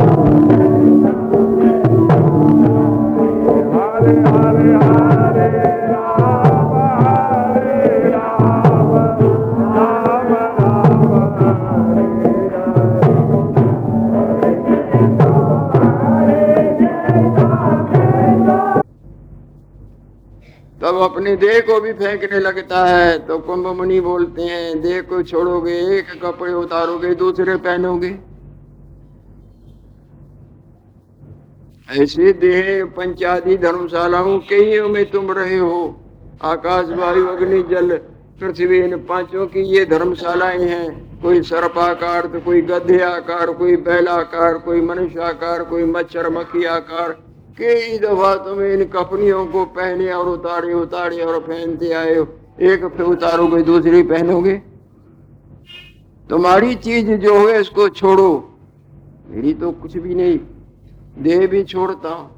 अपनी देह को भी फेंकने लगता है तो कुंभ मुनि बोलते हैं, देह को छोड़ोगे, एक कपड़े उतारोगे, दूसरे पहनोगे। ऐसे देह पंचायती धर्मशालाओं के ही में तुम रहे हो। आकाश, वायु, अग्नि, जल, पृथ्वी, इन पाँचों की ये धर्मशालाएँ हैं। कोई सर्पाकार तो कोई गधे आकार, कोई बैलाकार कोई मनुष्य आकार, कोई मच्छर, मक्खी आकार कई दफ़ा तुम इन कपड़ियों को पहने और उतारे उतारे और पहनते आए हो। एक फिर उतारोगे, दूसरी पहनोगे। तुम्हारी चीज़ जो है, इसको छोड़ो। मेरी तो कुछ भी नहीं। देह भी छोड़ता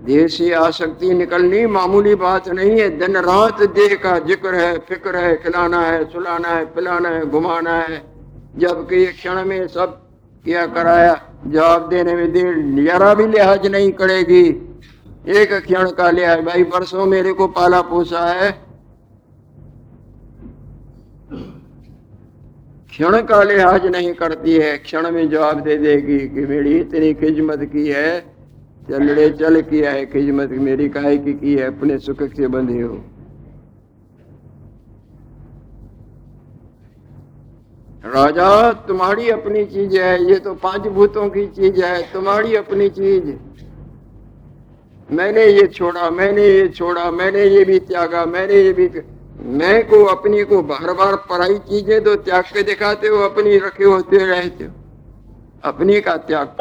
देह से आसक्ति निकलनी मामूली बात नहीं है। दिन रात देह का ज़िक्र है, फ़िक्र है, खिलाना है, सुलाना है, पिलाना है, घुमाना है। जबकि ये क्षण में सब किया कराया। जवाब देने में देर जरा भी लिहाज नहीं करेगी। एक क्षण का लिहाज, भाई, परसों मेरे को पाला पोसा है। क्षण का लिहाज नहीं करती है, क्षण में जवाब दे देगी कि मेरी इतनी खिजमत की है चल चलड़े चल किया है, खिजमत मेरी काहे की की है, अपने सुख से बंधे हो। राजा, तुम्हारी अपनी चीज़ है, ये तो पाँच भूतों की चीज़ है, तुम्हारी अपनी चीज़। मैंने ये छोड़ा, मैंने ये छोड़ा, मैंने ये भी त्यागा, मैंने ये भी मैं को अपनी को बार बार पढ़ाई चीज़ें तो त्याग के दिखाते हो, अपनी रखे होते रहते हो। अपनी का त्याग।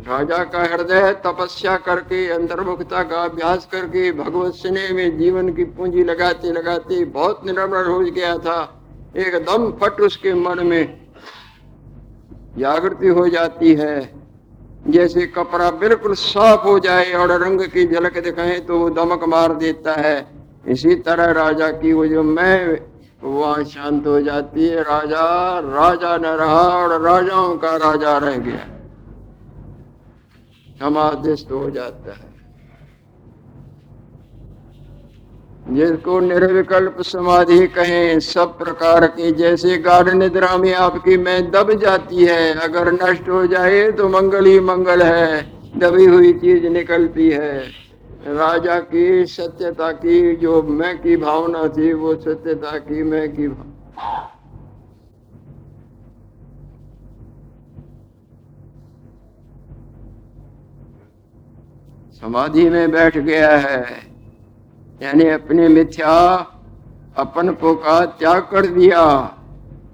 राजा का हृदय तपस्या करके, अंतर्मुखता का अभ्यास करके, भगवत स्नेह में जीवन की पूंजी लगाते लगाते बहुत निर्भर हो गया था। एकदम फट उसके मन में जागृति हो जाती है। जैसे कपड़ा बिल्कुल साफ़ हो जाए और रंग की झलक दिखाए तो वो दमक मार देता है। इसी तरह राजा की वो जो मैं, वहाँ शांत हो जाती है। राजा राजा न रहा और राजाओं का राजा रह गया। समाधिस्थ हो जाता है। जिसको निर्विकल्प समाधि कहें, सब प्रकार की जैसे गाढ़ निद्रा में आपकी मैं दब जाती है। अगर नष्ट हो जाए तो मंगल ही मंगल है। दबी हुई चीज़ निकलती है। राजा की सत्यता की, जो मैं की भावना थी, वो सत्यता की, मैं की भावना। समाधि में बैठ गया है। यानी अपने मिथ्या, अपन को का त्याग कर दिया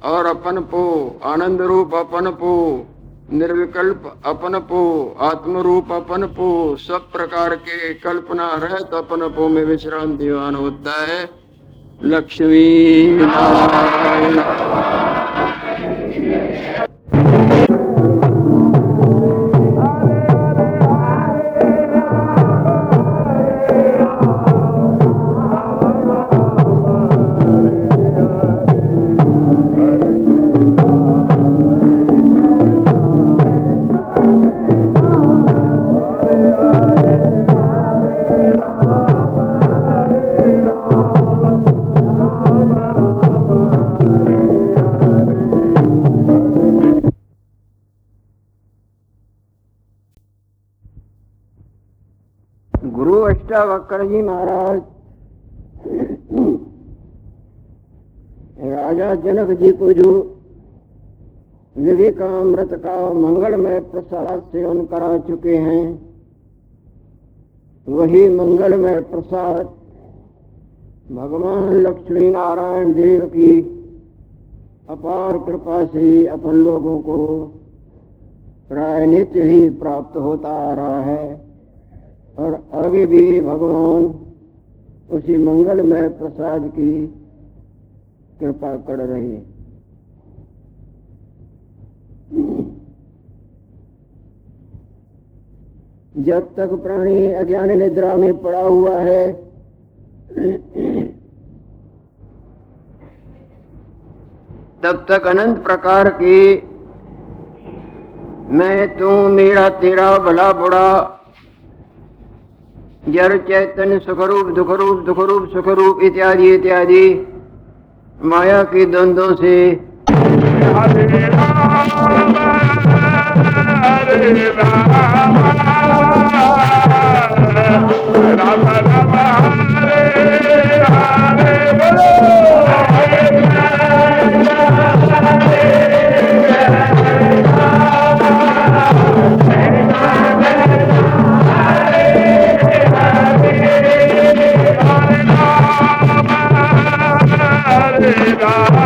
और अपन को आनंद रूप अपन को, निर्विकल्प अपन पो आत्म रूप अपन पो सब प्रकार के कल्पना रहत अपन पो में विश्राम दीवान होता है। लक्ष्मी नारायण। अष्टावक्र जी महाराज। राजा जनक जी को जो विवेकामृत का मंगलमय प्रसाद सेवन करा चुके हैं, वही मंगलमय प्रसाद भगवान लक्ष्मी नारायण देव की अपार कृपा से अपन लोगों को प्राय नित्य ही प्राप्त होता आ रहा है। और आगे भी भगवान, उसी मंगलमय प्रसाद की कृपा कर रहे जब तक प्राणी अज्ञान निद्रा में पड़ा हुआ है, तब तक अनंत प्रकार की, मैं तू मेरा तेरा भला बुरा जड़ चैतन्य सुखरूप दुखरूप दुखरूप सुखरूप इत्यादि इत्यादि। माया के द्वंद्वों से। राम राम हरे राम